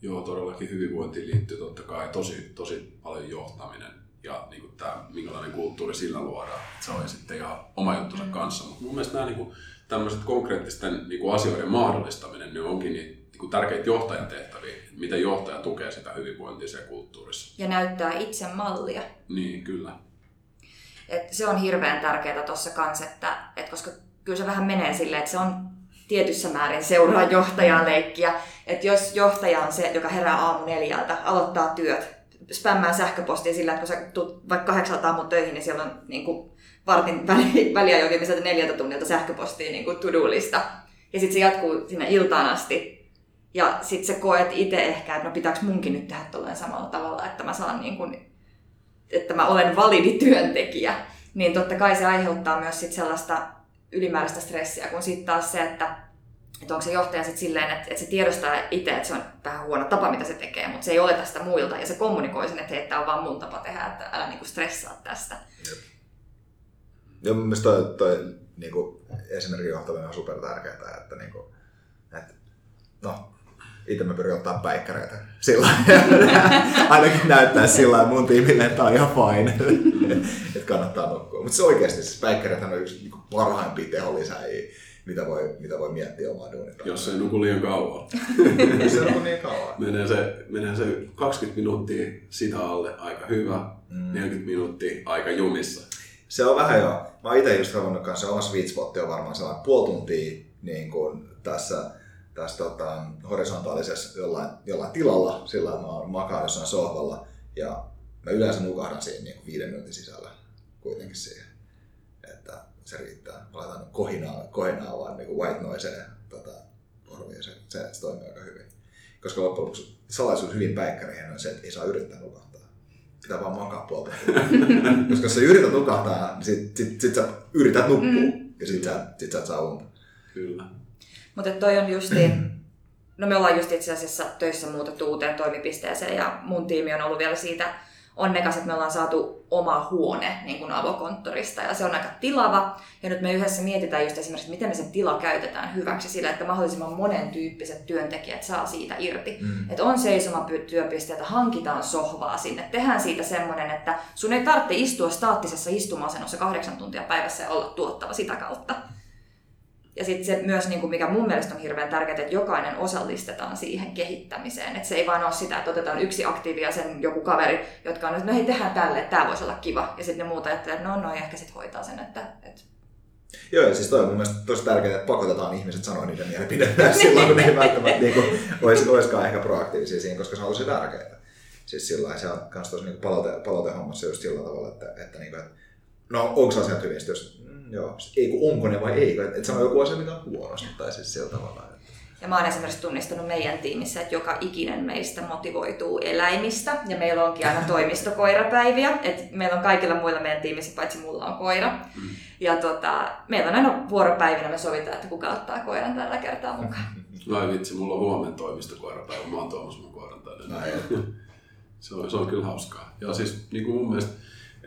Joo, todellakin hyvinvointiin liittyy totta kai tosi, tosi paljon johtaminen ja niin kuin tämä, minkälainen kulttuuri sillä luodaan. Se on sitten ihan oma juttunsa kanssa. Mutta mun mielestä nämä niin kuin, tämmöiset konkreettisten niin kuin asioiden mahdollistaminen niin onkin niitä niin kuin tärkeitä johtajan tehtäviä. Miten johtaja tukee sitä hyvinvointia siellä kulttuurissa. Ja näyttää itse mallia. Niin, kyllä. Et se on hirveän tärkeää tuossa kanssa, että, et koska kyllä se vähän menee silleen, että se on tietyssä määrin seuraa johtajaa leikkiä. Että jos johtaja on se, joka herää aamu neljältä, aloittaa työt, spämmää sähköpostia sillä, että kun sä tulet vaikka kahdeksalta aamun töihin, niin siellä on niin kuin vartin väli, väliä jokin, missä neljältä tunnilta sähköpostia niin kuin to-do-lista. Ja sitten se jatkuu sinne iltaan asti. Ja sitten sä koet itse ehkä, että no pitääkö munkin nyt tehdä tolleen samalla tavalla, että mä saan niin kuin että mä olen validi työntekijä, niin totta kai se aiheuttaa myös sit sellaista ylimääräistä stressiä, kun sitten taas se, että, että onko se johtaja sitten silleen, että, että se tiedostaa itse, että se on vähän huono tapa, mitä se tekee, mutta se ei ole tästä muilta ja se kommunikoi sen, että hei, tämä on vaan mun tapa tehdä, että älä niinku stressaa tästä. Ja mun mielestä toi, toi niin kuin esimerkin johtaminen on super tärkeää, että, niin kuin, että no, itse mä pyrin ottaa päikkäreitä sillä ainakin näyttää sillä mun tiimille, että on ihan fine, että kannattaa nukkua. Mutta se oikeasti, siis päikkäreitä on yksi niin parhaimpia tehollisäjiä, mitä voi, mitä voi miettiä omaa duunita. Jos ei nuku liian kauan. se on niin kauan. Menee se, menee se 20 minuuttia sitä alle aika hyvä, mm. 40 minuuttia aika jumissa. Se on vähän jo. Mä itse just havainnut kanssa, oma sweet spot on varmaan sellainen puoli tuntia niin kuin tässä, tässä tota, horisontaalisessa jollain, jollain tilalla, sillä mä oon makaan jossain sohvalla ja mä yleensä nukahdan siinä niin kuin viiden minuutin sisällä kuitenkin siihen, että se riittää. Mä laitan kohinaa, kohinaa vaan niin kuin white noiseen tota, korviin se, se, se, toimii aika hyvin. Koska loppujen lopuksi salaisuus hyvin päikkäreihin on se, että ei saa yrittää nukahtaa pitää vaan makaa puolta. Koska jos sä yrität nukahtaa, niin sit, sit, sit sä yrität nukkua mm. ja sit sä, sit sä et saa unta. Kyllä. Mutta toi on justiin, no me ollaan just itse asiassa töissä muutettu uuteen toimipisteeseen ja mun tiimi on ollut vielä siitä onnekas, että me ollaan saatu oma huone niin kuin avokonttorista ja se on aika tilava. Ja nyt me yhdessä mietitään just esimerkiksi, miten me sen tila käytetään hyväksi sillä, että mahdollisimman monen tyyppiset työntekijät saa siitä irti. Mm. Että on seisoma työpisteitä, hankitaan sohvaa sinne, tehdään siitä semmoinen, että sun ei tarvitse istua staattisessa istumasennossa kahdeksan tuntia päivässä ja olla tuottava sitä kautta. Ja sitten se myös, niin kuin mikä mun mielestä on hirveän tärkeää, että jokainen osallistetaan siihen kehittämiseen. Että se ei vaan ole sitä, että otetaan yksi aktiivi ja sen joku kaveri, jotka on nyt, no hei, tehdään tälle, että tämä voisi olla kiva. Ja sitten ne muut ajattelee, että no, no ehkä sitten hoitaa sen, että, että Joo, ja siis toi on mun mielestä tosi tärkeää, että pakotetaan ihmiset sanoa niiden mielipidettä silloin, kun ne ei välttämättä niin kuin, olis, olisikaan ehkä proaktiivisia siinä, koska se on tosi tärkeää. Siis sillä se on myös tosi niin palaute, palautehommassa just sillä tavalla, että, että, niin kuin, että no onko asiat hyvin, jos joo, ei kun onko ne vai ei, että et sano joku asia, mikä on huonosti, tai siis sillä tavalla. Että... Ja mä oon esimerkiksi tunnistanut meidän tiimissä, että joka ikinen meistä motivoituu eläimistä, ja meillä onkin aina toimistokoirapäiviä, että meillä on kaikilla muilla meidän tiimissä, paitsi mulla on koira. Mm. Ja tota, meillä on aina vuoropäivinä, me sovitaan, että kuka ottaa koiran tällä kertaa mukaan. Ai vitsi, mulla on huomenna toimistokoirapäivä, mä oon tuomassa mun koiran tänne. se, on, se on kyllä hauskaa. Ja siis niin kuin mun mielestä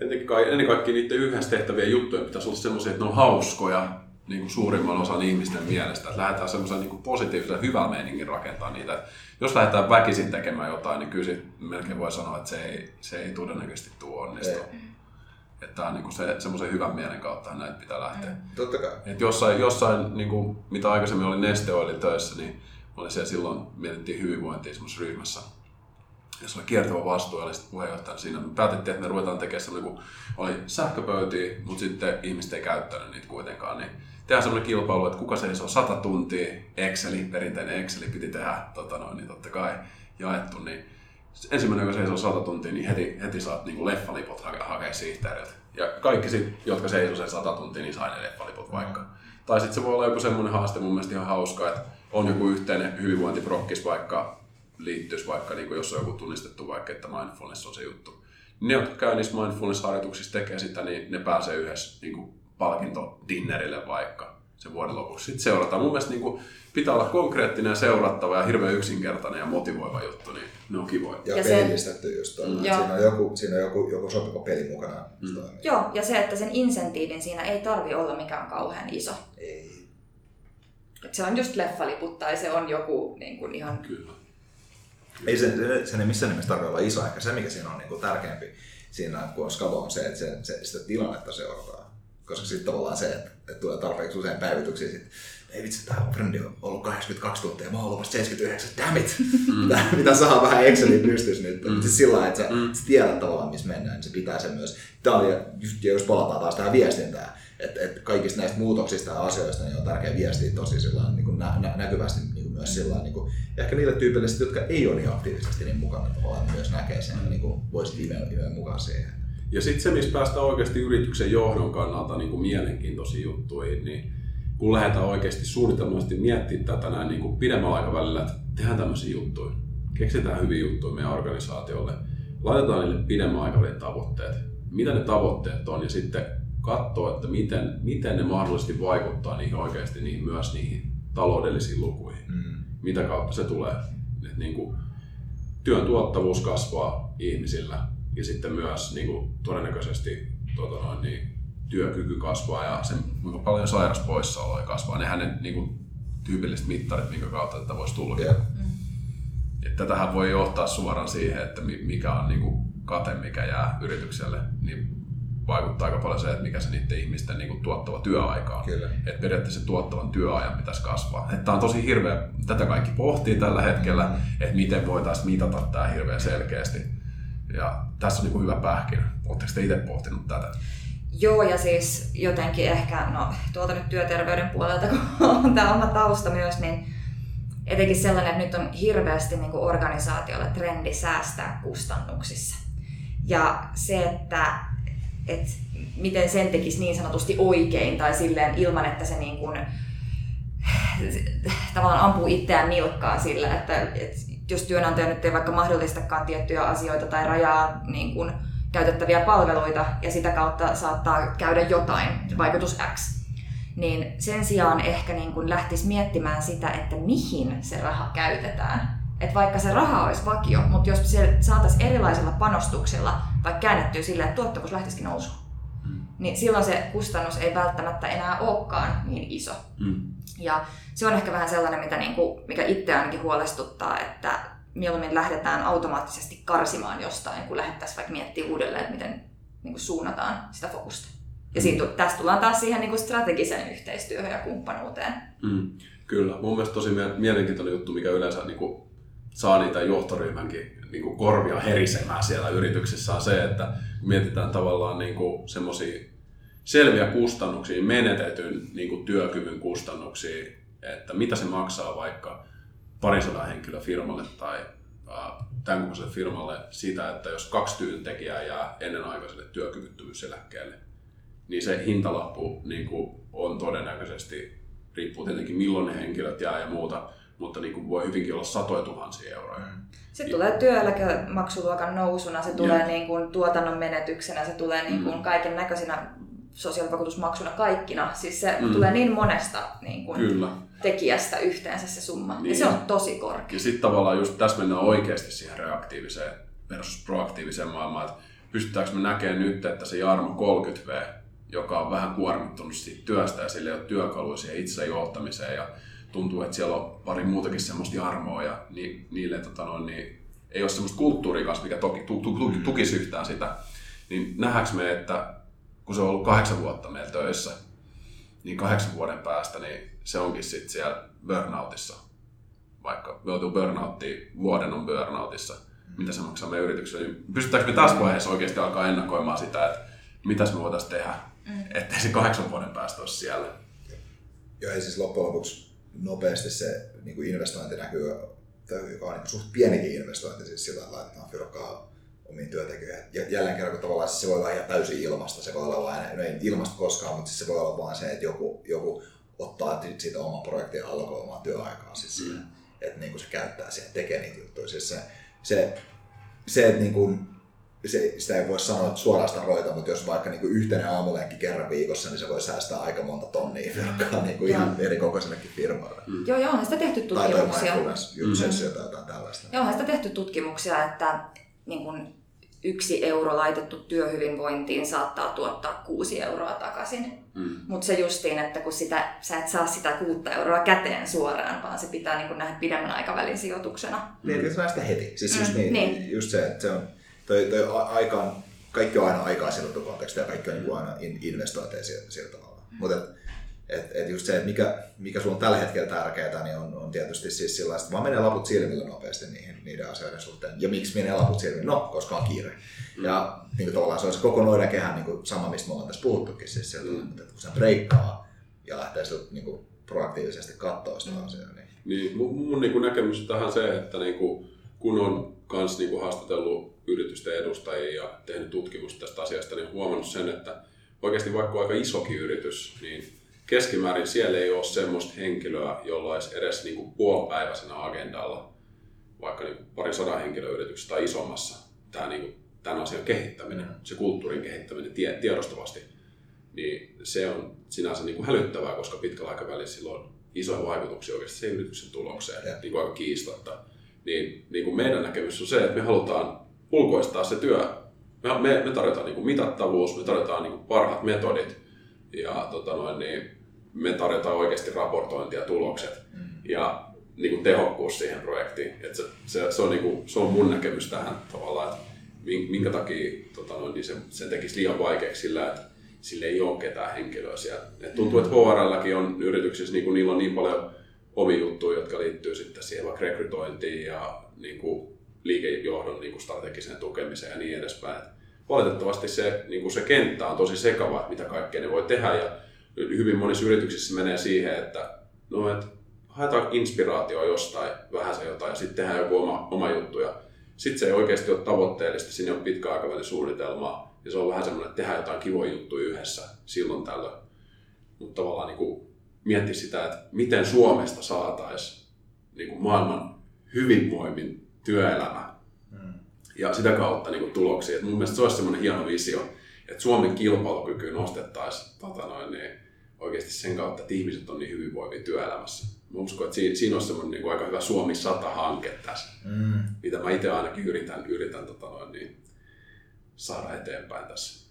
ennen kaikkea niiden yhdessä tehtävien juttujen pitäisi olla sellaisia, että ne on hauskoja niin kuin suurimman osan ihmisten mielestä. Että lähdetään semmoisen niin positiivisen hyvän meiningin rakentaa niitä. Jos lähdetään väkisin tekemään jotain, niin kyllä melkein voi sanoa, että se ei, se ei todennäköisesti tuo onnistua. Että tämä on niin se, semmoisen hyvän mielen kautta näitä pitää lähteä. Totta kai. Et jossain, jossain niin kuin, mitä aikaisemmin oli Neste töissä, niin oli siellä silloin mietittiin hyvinvointia semmoisessa ryhmässä jos oli kiertävä vastuu, eli sitten puheenjohtajana siinä. Me päätettiin, että me ruvetaan tekemään sellainen, kun oli sähköpöytiä, mutta sitten ihmiset ei käyttänyt niitä kuitenkaan. Niin tehdään sellainen kilpailu, että kuka seisoo 100 tuntia, Exceli, perinteinen Exceli piti tehdä, tota noin, niin totta kai jaettu, niin ensimmäinen, joka seisoo 100 tuntia, niin heti, heti saat niin leffaliput hakea, hakea sihteeriltä. Ja kaikki, sit, jotka seisoo sen 100 tuntia, niin sai ne leffaliput vaikka. Tai sitten se voi olla joku semmoinen haaste, mun mielestä ihan hauska, että on joku yhteinen hyvinvointiprokkis vaikka liittyisi vaikka, niin kuin jos on joku tunnistettu vaikka, että mindfulness on se juttu. Ne, jotka käy niissä mindfulness-harjoituksissa tekee sitä, niin ne pääsee yhdessä niin kuin palkintodinnerille vaikka sen vuoden lopuksi. Sitten seurataan. Mun mielestä niin kuin, pitää olla konkreettinen ja seurattava ja hirveän yksinkertainen ja motivoiva juttu, niin ne on kivoja. Ja, ja pelistetty just toi. Mm. Siinä on, joku, siinä on joku, joku sopiva peli mukana. Mm. Joo, ja se, että sen insentiivin siinä ei tarvi olla mikään kauhean iso. Ei. Et se on just leffaliput tai se on joku niin kuin ihan Kyllä ei se, sen ei missään nimessä tarvitse olla iso, ehkä se mikä siinä on niin kuin tärkeämpi siinä, kun on skabo, on se, että se, se, sitä tilannetta seurataan. Koska sitten tavallaan se, että, että tulee tarpeeksi usein päivityksiä, sit, ei vitsi, tämä on frendi on ollut 82 tuntia ja mä oon ollut vasta 79, damn it! Mm. mitä, saa vähän Excelin pystyssä nyt. Mm. Siis sillä että sä, mm. sä tiedät tavallaan, missä mennään, niin se pitää sen myös. Tämä oli, just, jos palataan taas tähän viestintään, että, että kaikista näistä muutoksista ja asioista niin on tärkeää viestiä tosi sillä niin kuin nä, nä, näkyvästi myös sillä niin kuin, ehkä niille tyypeille, jotka ei ole niin aktiivisesti niin mukana, tavallaan myös näkee sen niin kuin voisi imeä mukaan siihen. Ja sitten se, missä päästään oikeasti yrityksen johdon kannalta niin kuin mielenkiintoisiin juttuihin, niin kun lähdetään oikeasti suunnitelmallisesti miettimään tätä näin niin kuin pidemmällä aikavälillä, että tehdään tämmöisiä juttuja, keksitään hyviä juttuja meidän organisaatiolle, laitetaan niille pidemmän aikavälin tavoitteet, mitä ne tavoitteet on ja sitten katsoa, että miten, miten ne mahdollisesti vaikuttaa niihin oikeasti niihin, myös niihin taloudellisiin lukuihin. Mm. Mitä kautta se tulee. Et niin kuin, työn tuottavuus kasvaa ihmisillä ja sitten myös niin kuin, todennäköisesti tota noin, niin, työkyky kasvaa ja sen, kuinka paljon sairaspoissaoloja kasvaa. Nehän ne niin kuin, tyypilliset mittarit, minkä kautta tätä voisi tulla. Yeah. Mm. Että tätähän voi johtaa suoraan siihen, että mikä on niin kuin, kate, mikä jää yritykselle, niin vaikuttaa aika paljon se, että mikä se niiden ihmisten niin kuin, tuottava työaika on. Kyllä. Että periaatteessa tuottavan työajan pitäisi kasvaa. Tämä on tosi hirveä, tätä kaikki pohtii tällä hetkellä, mm. että miten voitaisiin mitata tämä hirveän selkeästi. Ja tässä on niin kuin hyvä pähkinä. Oletteko te itse pohtinut tätä? Joo, ja siis jotenkin ehkä, no tuolta nyt työterveyden puolelta, kun on tämä oma tausta myös, niin etenkin sellainen, että nyt on hirveästi niin kuin organisaatiolle trendi säästää kustannuksissa. Ja se, että, että miten sen tekisi niin sanotusti oikein tai silleen ilman, että se niin kuin, tavallaan ampuu itseään nilkkaan sillä, että, että jos työnantaja nyt ei vaikka mahdollistakaan tiettyjä asioita tai rajaa niin kuin, käytettäviä palveluita ja sitä kautta saattaa käydä jotain, vaikutus X, niin sen sijaan ehkä niin kuin lähtisi miettimään sitä, että mihin se raha käytetään. Että vaikka se raha olisi vakio, mutta jos se saataisiin erilaisilla panostuksilla vaikka käännettyä sillä, että tuottavuus lähtisikin nousuun, mm. niin silloin se kustannus ei välttämättä enää olekaan niin iso. Mm. Ja se on ehkä vähän sellainen, mitä niin kuin, mikä itse ainakin huolestuttaa, että mieluummin lähdetään automaattisesti karsimaan jostain, kun lähdettäisiin vaikka miettimään uudelleen, että miten niin kuin suunnataan sitä fokusta. Ja siitä, tästä tullaan taas siihen niin kuin strategiseen yhteistyöhön ja kumppanuuteen. Mm, kyllä. Mun mielestä tosi mielenkiintoinen juttu, mikä yleensä niin kuin, saa niitä johtoryhmänkin niin kuin korvia herisemään siellä yrityksissä on se, että mietitään tavallaan niin semmoisia selviä kustannuksia, menetetyn niin kuin työkyvyn kustannuksia, että mitä se maksaa vaikka parisadan henkilön firmalle tai tämän kokoiselle firmalle sitä, että jos kaksi työntekijää jää ennenaikaiselle työkyvyttömyyseläkkeelle, niin se hintalappu niin kuin on todennäköisesti, riippuu tietenkin milloin ne henkilöt jää ja muuta, mutta niin kuin voi hyvinkin olla satoja tuhansia euroja. Mm. Se ja, tulee työeläkemaksuluokan nousuna, se tulee niin kuin tuotannon menetyksenä, se tulee niin kuin mm. kaiken näköisinä sosiaalivakuutusmaksuna kaikkina. Siis se mm. tulee niin monesta niin kuin Kyllä. tekijästä yhteensä se summa. Niin. Ja se on tosi korkea. Ja sitten tavallaan just tässä mennään oikeasti siihen reaktiiviseen versus proaktiiviseen maailmaan. Että pystytäänkö me näkemään nyt, että se Jarmo 30V, joka on vähän kuormittunut siitä työstä ja sille ei ole työkaluja siihen itse johtamiseen ja tuntuu, että siellä on pari muutakin semmoista Jarmoa ja ni, niille tota noin, niin ei ole semmoista kulttuuria kanssa, mikä toki, tu, tu, tu, tukisi yhtään sitä. Niin nähdäänkö me, että kun se on ollut kahdeksan vuotta meillä töissä, niin kahdeksan vuoden päästä niin se onkin sitten siellä burnoutissa. Vaikka me joutuu burnouttiin, vuoden on burnoutissa, mitä se maksaa meidän yritykselle. Niin pystytäänkö me tässä vaiheessa oikeasti alkaa ennakoimaan sitä, että mitä me voitaisiin tehdä, mm. ettei se kahdeksan vuoden päästä olisi siellä. Joo, ja siis loppujen lopuksi nopeasti se niin kuin investointi näkyy, joka on niin suht pienikin investointi, siis sillä lailla, että on fyrkkaa omiin työntekijöihin. Ja jälleen kerran, kun tavallaan se voi olla ihan täysin ilmasta, se voi olla vain, no ei ilmasta koskaan, mutta siis se voi olla vain se, että joku, joku ottaa siitä oman projektin alkoi omaa työaikaa siis siihen, mm. että niin kuin se käyttää siihen, tekee niitä juttuja. Siis se, se, se että niin kuin, se, sitä ei voi sanoa suoraan sitä roita, mutta jos vaikka niin kuin yhteinen aamulenkki kerran viikossa, niin se voi säästää aika monta tonnia firmaa niin kuin ihan eri kokoisellekin firmalle. Mm. Joo, joo, on sitä tehty tutkimuksia. Tai mindfulness tai jotain tällaista. Joo, on sitä tehty tutkimuksia, että niin kuin yksi euro laitettu työhyvinvointiin saattaa tuottaa kuusi euroa takaisin. Mm. Mutta se justiin, että kun sitä, sä et saa sitä kuutta euroa käteen suoraan, vaan se pitää niin nähdä pidemmän aikavälin sijoituksena. Niin, että sitä heti. Siis mm. just, niin, niin. just se, että se on, toi, toi aikaan, kaikki on aina aikaa sidottu kontekstia ja kaikki on niin aina investointeja sillä tavalla. Mm. Mutta et, et just se, että mikä, mikä sulla on tällä hetkellä tärkeää, niin on, on tietysti siis sellaista, että vaan menee laput silmillä nopeasti niihin, niiden asioiden suhteen. Ja miksi menee laput silmillä? No, koska on kiire. Mm. Ja niin kuin tavallaan se on se koko noiden kehän niin kuin sama, mistä me ollaan tässä puhuttukin. Siis sieltä, mm. että kun se breikkaa ja lähtee sieltä, niin kuin proaktiivisesti katsoa sitä mm. asiaa. Niin, niin mun, mun niin kuin näkemys tähän se, että niin kuin, kun on kans niin kuin haastatellut yritysten edustajia ja tehnyt tutkimusta tästä asiasta, niin huomannut sen, että oikeasti vaikka aika isokin yritys, niin keskimäärin siellä ei ole semmoista henkilöä, jolla olisi edes niin kuin puolipäiväisenä agendalla, vaikka niin kuin parin sadan henkilöyrityksessä tai isommassa, tämä, niin kuin, tämän asian kehittäminen, se kulttuurin kehittäminen tie, tiedostavasti. niin se on sinänsä niin kuin hälyttävää, koska pitkällä aikavälillä sillä on isoja vaikutuksia oikeasti sen yrityksen tulokseen, ja. niin kuin aika kiistatta. Niin, niin kuin meidän näkemys on se, että me halutaan ulkoistaa se työ. Me, me, me tarjotaan niin kuin mitattavuus, me tarjotaan niin kuin parhaat metodit ja tota noin, niin me tarjotaan oikeasti raportointia ja tulokset mm. ja niin kuin tehokkuus siihen projektiin. Et se, se, se, on niin kuin, se on mun näkemys tähän tavallaan, että minkä takia tota noin, niin se, se tekisi liian vaikeaksi sillä, että sille ei ole ketään henkilöä siellä. Et tuntuu, että HRLkin on yrityksissä, niin kuin niillä on niin paljon omia juttuja, jotka liittyy sitten siihen vaikka rekrytointiin ja niin kuin liikejohdon niin kuin strategiseen tukemiseen ja niin edespäin. Et valitettavasti se, niin kuin se kenttä on tosi sekava, mitä kaikkea ne voi tehdä ja hyvin monissa yrityksissä menee siihen, että no, et haetaan inspiraatioa jostain, vähän se jotain ja sitten tehdään joku oma, oma juttu ja sitten se ei oikeasti ole tavoitteellista, siinä on pitkä aikavälin ja se on vähän semmoinen, että tehdään jotain kivoja juttuja yhdessä silloin tällöin. Mutta tavallaan niin kuin miettiä sitä, että miten Suomesta saataisiin niin maailman hyvinvoimin työelämä mm. ja sitä kautta niin kuin tuloksia. Et mun mielestä se olisi semmoinen hieno visio, että Suomen kilpailukyky nostettaisiin tota noin, niin oikeasti sen kautta, että ihmiset on niin hyvinvoivia työelämässä. Mä uskon, että siinä, siinä on semmoinen niin kuin aika hyvä Suomi 100-hanke tässä, mm. mitä mä itse ainakin yritän, yritän tota noin, niin, saada eteenpäin tässä.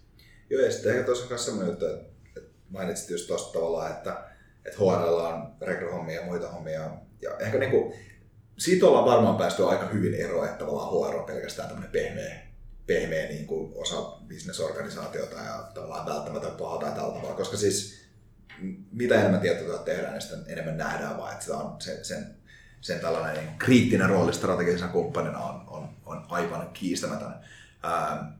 Joo, ja sitten ehkä tuossa on myös semmoinen juttu, että, että mainitsit just tuosta tavallaan, että, että HRL on rekryhommia ja muita hommia. Ja ehkä niin kuin, siitä ollaan varmaan päästy aika hyvin eroon, että tavallaan HR on pelkästään tämmöinen pehmeä, pehmeä niin kuin osa bisnesorganisaatiota ja tavallaan välttämättä paha tai tällä tavalla, koska siis mitä enemmän tietotyötä tehdään, niin sitä enemmän nähdään vaan, että on sen, sen, sen tällainen niin kriittinen rooli strategisena kumppanina on, on, on aivan kiistämätön. Ää,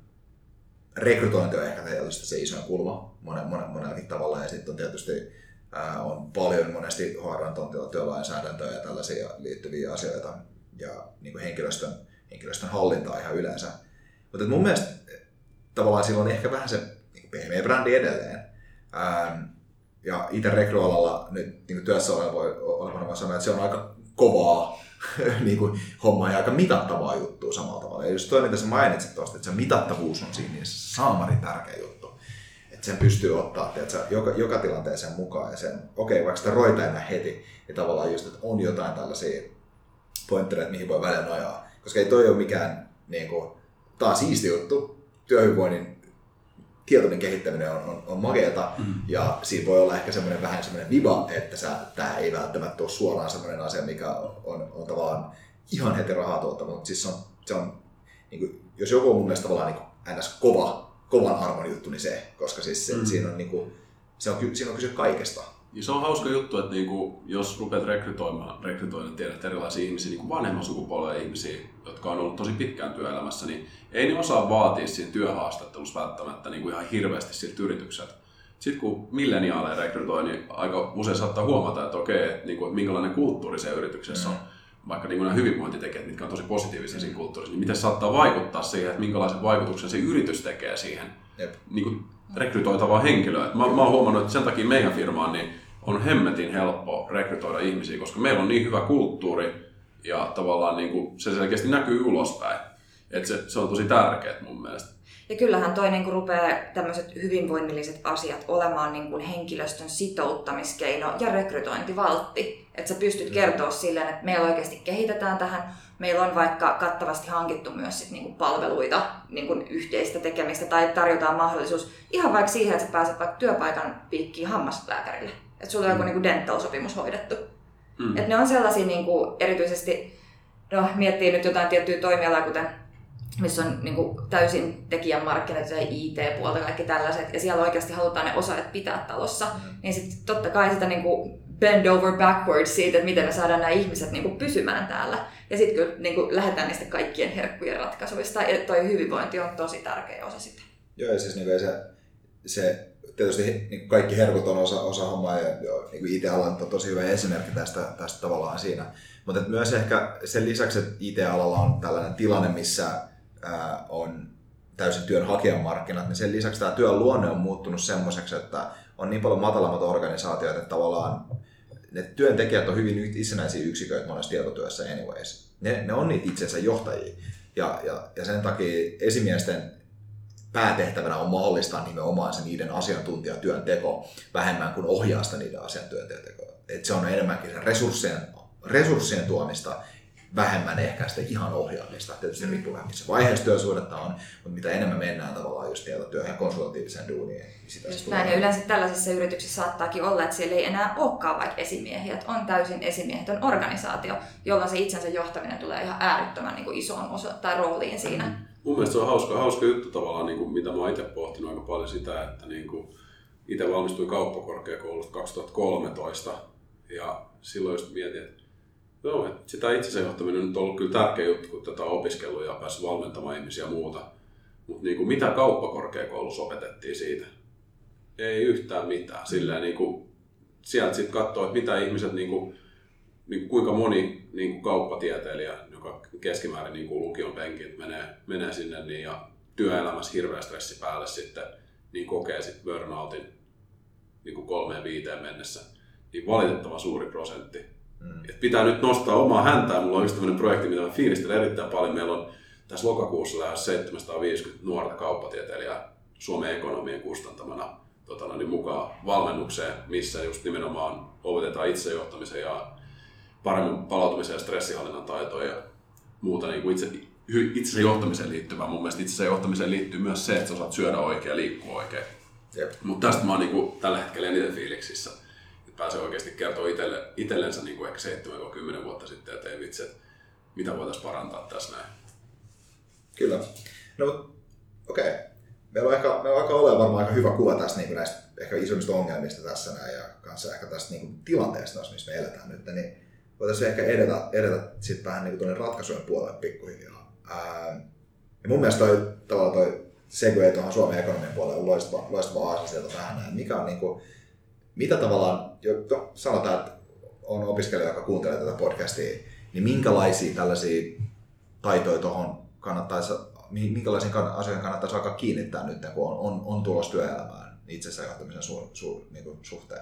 rekrytointi on ehkä tietysti se isoin kulma monen, monen, monellakin tavalla ja sitten on tietysti on paljon monesti HR tontilla työlainsäädäntöä ja tällaisia liittyviä asioita ja niin kuin henkilöstön, henkilöstön hallintaa ihan yleensä. Mutta mun mielestä tavallaan sillä on ehkä vähän se niin pehmeä brändi edelleen. Ja itse rekryalalla nyt niin työssä olevana voi sanoa, että se on aika kovaa niin kuin, hommaa ja aika mitattavaa juttua samalla tavalla. Ja just toi, mitä sä mainitsit tuosta, että se mitattavuus on siinä niin saamari tärkeä juttu. Että sen pystyy ottaa tiedätkö, joka, joka tilanteeseen mukaan ja sen, okei, okay, vaikka sitä roita enää heti, niin tavallaan just, että on jotain tällaisia pointtereita, mihin voi välillä nojaa. Koska ei toi ole mikään, niin kuin, taas siisti juttu, työhyvinvoinnin tietoinen kehittäminen on, on, on makeata mm. ja siinä voi olla ehkä semmoinen vähän semmoinen viva, että sä, tämä ei välttämättä ole suoraan semmoinen asia, mikä on, on tavallaan ihan heti rahaa tuottava, mutta siis se on, se on niin kuin, jos joku on mun mielestä tavallaan niin ns. kova, kovan arvon juttu, niin se, koska siis se, mm. siinä, on, niin kuin, se on, siinä on kyse kaikesta. Ja se on hauska juttu, että niinku, jos rupeat rekrytoimaan, rekrytoimaan tiedät erilaisia ihmisiä, niinku vanhemman sukupolven ihmisiä, jotka on ollut tosi pitkään työelämässä, niin ei ne osaa vaatia siinä työhaastattelussa välttämättä niinku ihan hirveästi siltä yritykseltä. Sitten kun milleniaaleja rekrytoi, niin aika usein saattaa huomata, että okei, että, niinku, että minkälainen kulttuuri se yrityksessä on. Vaikka niin nämä hyvinvointitekijät, mitkä on tosi positiivisia siinä kulttuurissa, niin miten saattaa vaikuttaa siihen, että minkälaisen vaikutuksen se yritys tekee siihen Jep. Niin kuin rekrytoitavaa henkilöä. Mä, mä oon huomannut, että sen takia meidän firmaan niin on hemmetin helppo rekrytoida ihmisiä, koska meillä on niin hyvä kulttuuri ja tavallaan niin kuin se selkeästi näkyy ulospäin. Et se, se on tosi tärkeää mun mielestä. Ja kyllähän toi niin kuin rupeaa tämmöiset hyvinvoinnilliset asiat olemaan niin kuin henkilöstön sitouttamiskeino ja rekrytointivaltti. Että sä pystyt kertoa silleen, että meillä oikeasti kehitetään tähän. Meillä on vaikka kattavasti hankittu myös sit niin kuin palveluita, niin kuin yhteistä tekemistä tai tarjotaan mahdollisuus ihan vaikka siihen, että sä pääset vaikka työpaikan piikkiin hammaslääkärille. Että sulla on joku mm. niin dental-sopimus hoidettu. Mm. Et ne on sellaisia niin kuin, erityisesti, no miettii nyt jotain tiettyä toimialaa, kuten missä on niin kuin, täysin tekijänmarkkinat ja IT-puolta kaikki tällaiset, ja siellä oikeasti halutaan ne osaajat pitää talossa, mm. niin sitten totta kai sitä niin kuin, bend over backwards siitä, että miten me saadaan nämä ihmiset niin kuin, pysymään täällä. Ja sitten kyllä niin kuin, lähdetään niistä kaikkien herkkujen ratkaisuista, ja toi hyvinvointi on tosi tärkeä osa sitä. Joo, ja siis niin kuin, se, se tietysti niin kaikki herkut on osa, osa hommaa ja niin kuin IT-ala on tosi hyvä esimerkki tästä, tästä tavallaan siinä. Mutta myös ehkä sen lisäksi, että IT-alalla on tällainen tilanne, missä ää, on täysin työnhakijan markkinat, niin sen lisäksi tämä työn luonne on muuttunut semmoiseksi, että on niin paljon matalammat organisaatiot, että tavallaan ne työntekijät on hyvin itsenäisiä yksiköitä monessa tietotyössä anyways. Ne, ne on niitä itsensä johtajia. Ja, ja, ja sen takia esimiesten päätehtävänä on mahdollistaa nimenomaan se niiden asiantuntijatyön teko vähemmän kuin ohjaa sitä niiden asiantuntijatyön tekoa. Et se on enemmänkin se resurssien, resurssien tuomista vähemmän ehkä sitä ihan ohjaamista. Tietysti mm. riippuu vähän missä vaiheessa työsuhdetta on, mutta mitä enemmän mennään tavallaan just tietotyöhön ja konsultatiiviseen duuniin, niin sitä just näin, ja yleensä tällaisissa yrityksissä saattaakin olla, että siellä ei enää olekaan vaikka esimiehiä, että on täysin esimiehetön organisaatio, jolloin se itsensä johtaminen tulee ihan äärettömän niin kuin isoon osa, tai rooliin siinä. Mm. Mun mielestä se on hauska, hauska juttu tavallaan, niin kuin, mitä mä oon itse pohtinut aika paljon sitä, että niin kuin, itse valmistuin kauppakorkeakoulusta 2013 ja silloin just mietin, että Joo, että sitä itsensä johtaminen on ollut kyllä tärkeä juttu, kun tätä on opiskellut ja päässyt valmentamaan ihmisiä ja muuta. Mutta niin mitä kauppakorkeakoulussa opetettiin siitä? Ei yhtään mitään. Silleen, niin kuin, sieltä sitten katsoo, että mitä ihmiset, niin kuin, niin kuin, kuinka moni niin kuin kauppatieteilijä, joka keskimäärin niin kuin lukion penkiltä menee, menee sinne niin, ja työelämässä hirveä stressi päälle sitten, niin kokee sitten burnoutin niin kuin kolmeen viiteen mennessä. Niin valitettavan suuri prosentti Mm. Et pitää nyt nostaa omaa häntää. Mulla on yksi tämmöinen projekti, mitä mä fiilistelen erittäin paljon. Meillä on tässä lokakuussa lähes 750 nuorta kauppatieteilijää Suomen ekonomien kustantamana tota, no, niin mukaan valmennukseen, missä just nimenomaan opetetaan itsejohtamisen ja paremmin palautumisen ja stressihallinnan taitoja ja muuta niin kuin itse, itse johtamiseen liittyvää. Mun mielestä itse johtamiseen liittyy myös se, että sä osaat syödä oikein ja liikkua oikein. Mutta tästä mä oon niin kuin, tällä hetkellä eniten fiiliksissä pääsee oikeasti kertoa itselle, itsellensä niin kuin ehkä 7-10 vuotta sitten, että ei vitsi, että mitä voitaisiin parantaa tässä näin. Kyllä. No, okei. Okay. Meillä on ehkä, meillä aika ole varmaan aika hyvä kuva tästä niin näistä ehkä isommista ongelmista tässä näin ja kanssa ehkä tästä niin kuin, tilanteesta, missä me eletään nyt, niin voitaisiin ehkä edetä, edetä sitten vähän niin kuin ratkaisujen puolelle pikkuhiljaa. Ää, ja mun mielestä toi, tavallaan toi segue tuohon Suomen ekonomian puolelle on loistava, loistava asia sieltä vähän näin. Mikä on niin kuin, mitä tavallaan, jo, sanotaan, että on opiskelija, joka kuuntelee tätä podcastia, niin minkälaisia tällaisia taitoja tuohon kannattaisi, minkälaisiin asioihin kannattaisi alkaa kiinnittää nyt, kun on, on, on tulos työelämään itsensä johtamisen su, su, niin kuin suhteen?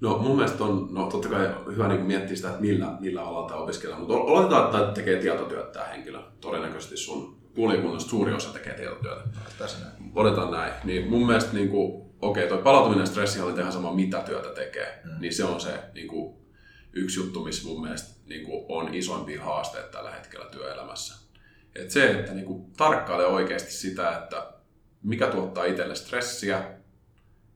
No mun mielestä on, no totta kai hyvä niin miettiä sitä, että millä, millä alalla tämä opiskelee, mutta oletetaan, että tekee tietotyötä tämä henkilö. Todennäköisesti sun kuulikunnasta suuri osa tekee tietotyötä. Odotetaan näin. Niin mun mielestä niin kuin, okei, okay, toi palautuminen stressihallinta ihan sama mitä työtä tekee, mm. niin se on se niin kuin, yksi juttu, missä mun mielestä niin kuin, on isoimpia haasteita tällä hetkellä työelämässä. Et se, että niin kuin, tarkkailee oikeasti sitä, että mikä tuottaa itselle stressiä,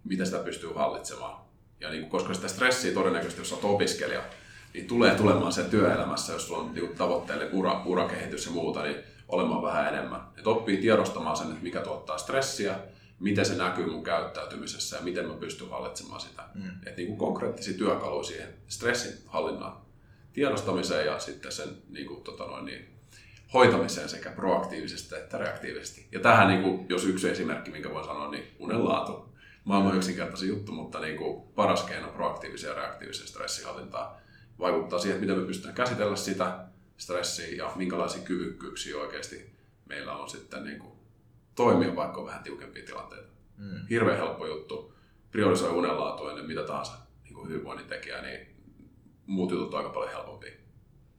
miten sitä pystyy hallitsemaan. Ja niin kuin, koska sitä stressiä todennäköisesti, jos olet opiskelija, niin tulee tulemaan sen työelämässä, jos sulla on niin tavoitteelle ura, urakehitys ja muuta, niin olemaan vähän enemmän. Et oppii tiedostamaan sen, että mikä tuottaa stressiä, miten se näkyy mun käyttäytymisessä ja miten mä pystyn hallitsemaan sitä. Mm. Että niin kuin konkreettisia työkaluja siihen stressin hallinnan tiedostamiseen ja sitten sen niin kuin, tota noin, niin, hoitamiseen sekä proaktiivisesti että reaktiivisesti. Ja tähän, niin kuin, jos yksi esimerkki, minkä voin sanoa, niin unenlaatu. Maailman yksinkertaisin juttu, mutta niin kuin, paras keino proaktiivisen ja reaktiivisen stressihallintaan vaikuttaa siihen, että miten me pystytään käsitellä sitä stressiä ja minkälaisia kyvykkyyksiä oikeasti meillä on sitten niin kuin, toimia, vaikka on vähän tiukempia tilanteita. Mm. Hirveän helppo juttu. Priorisoi unenlaatu ennen mitä tahansa niin kuin hyvinvoinnin tekijää, niin muut jutut on aika paljon helpompia.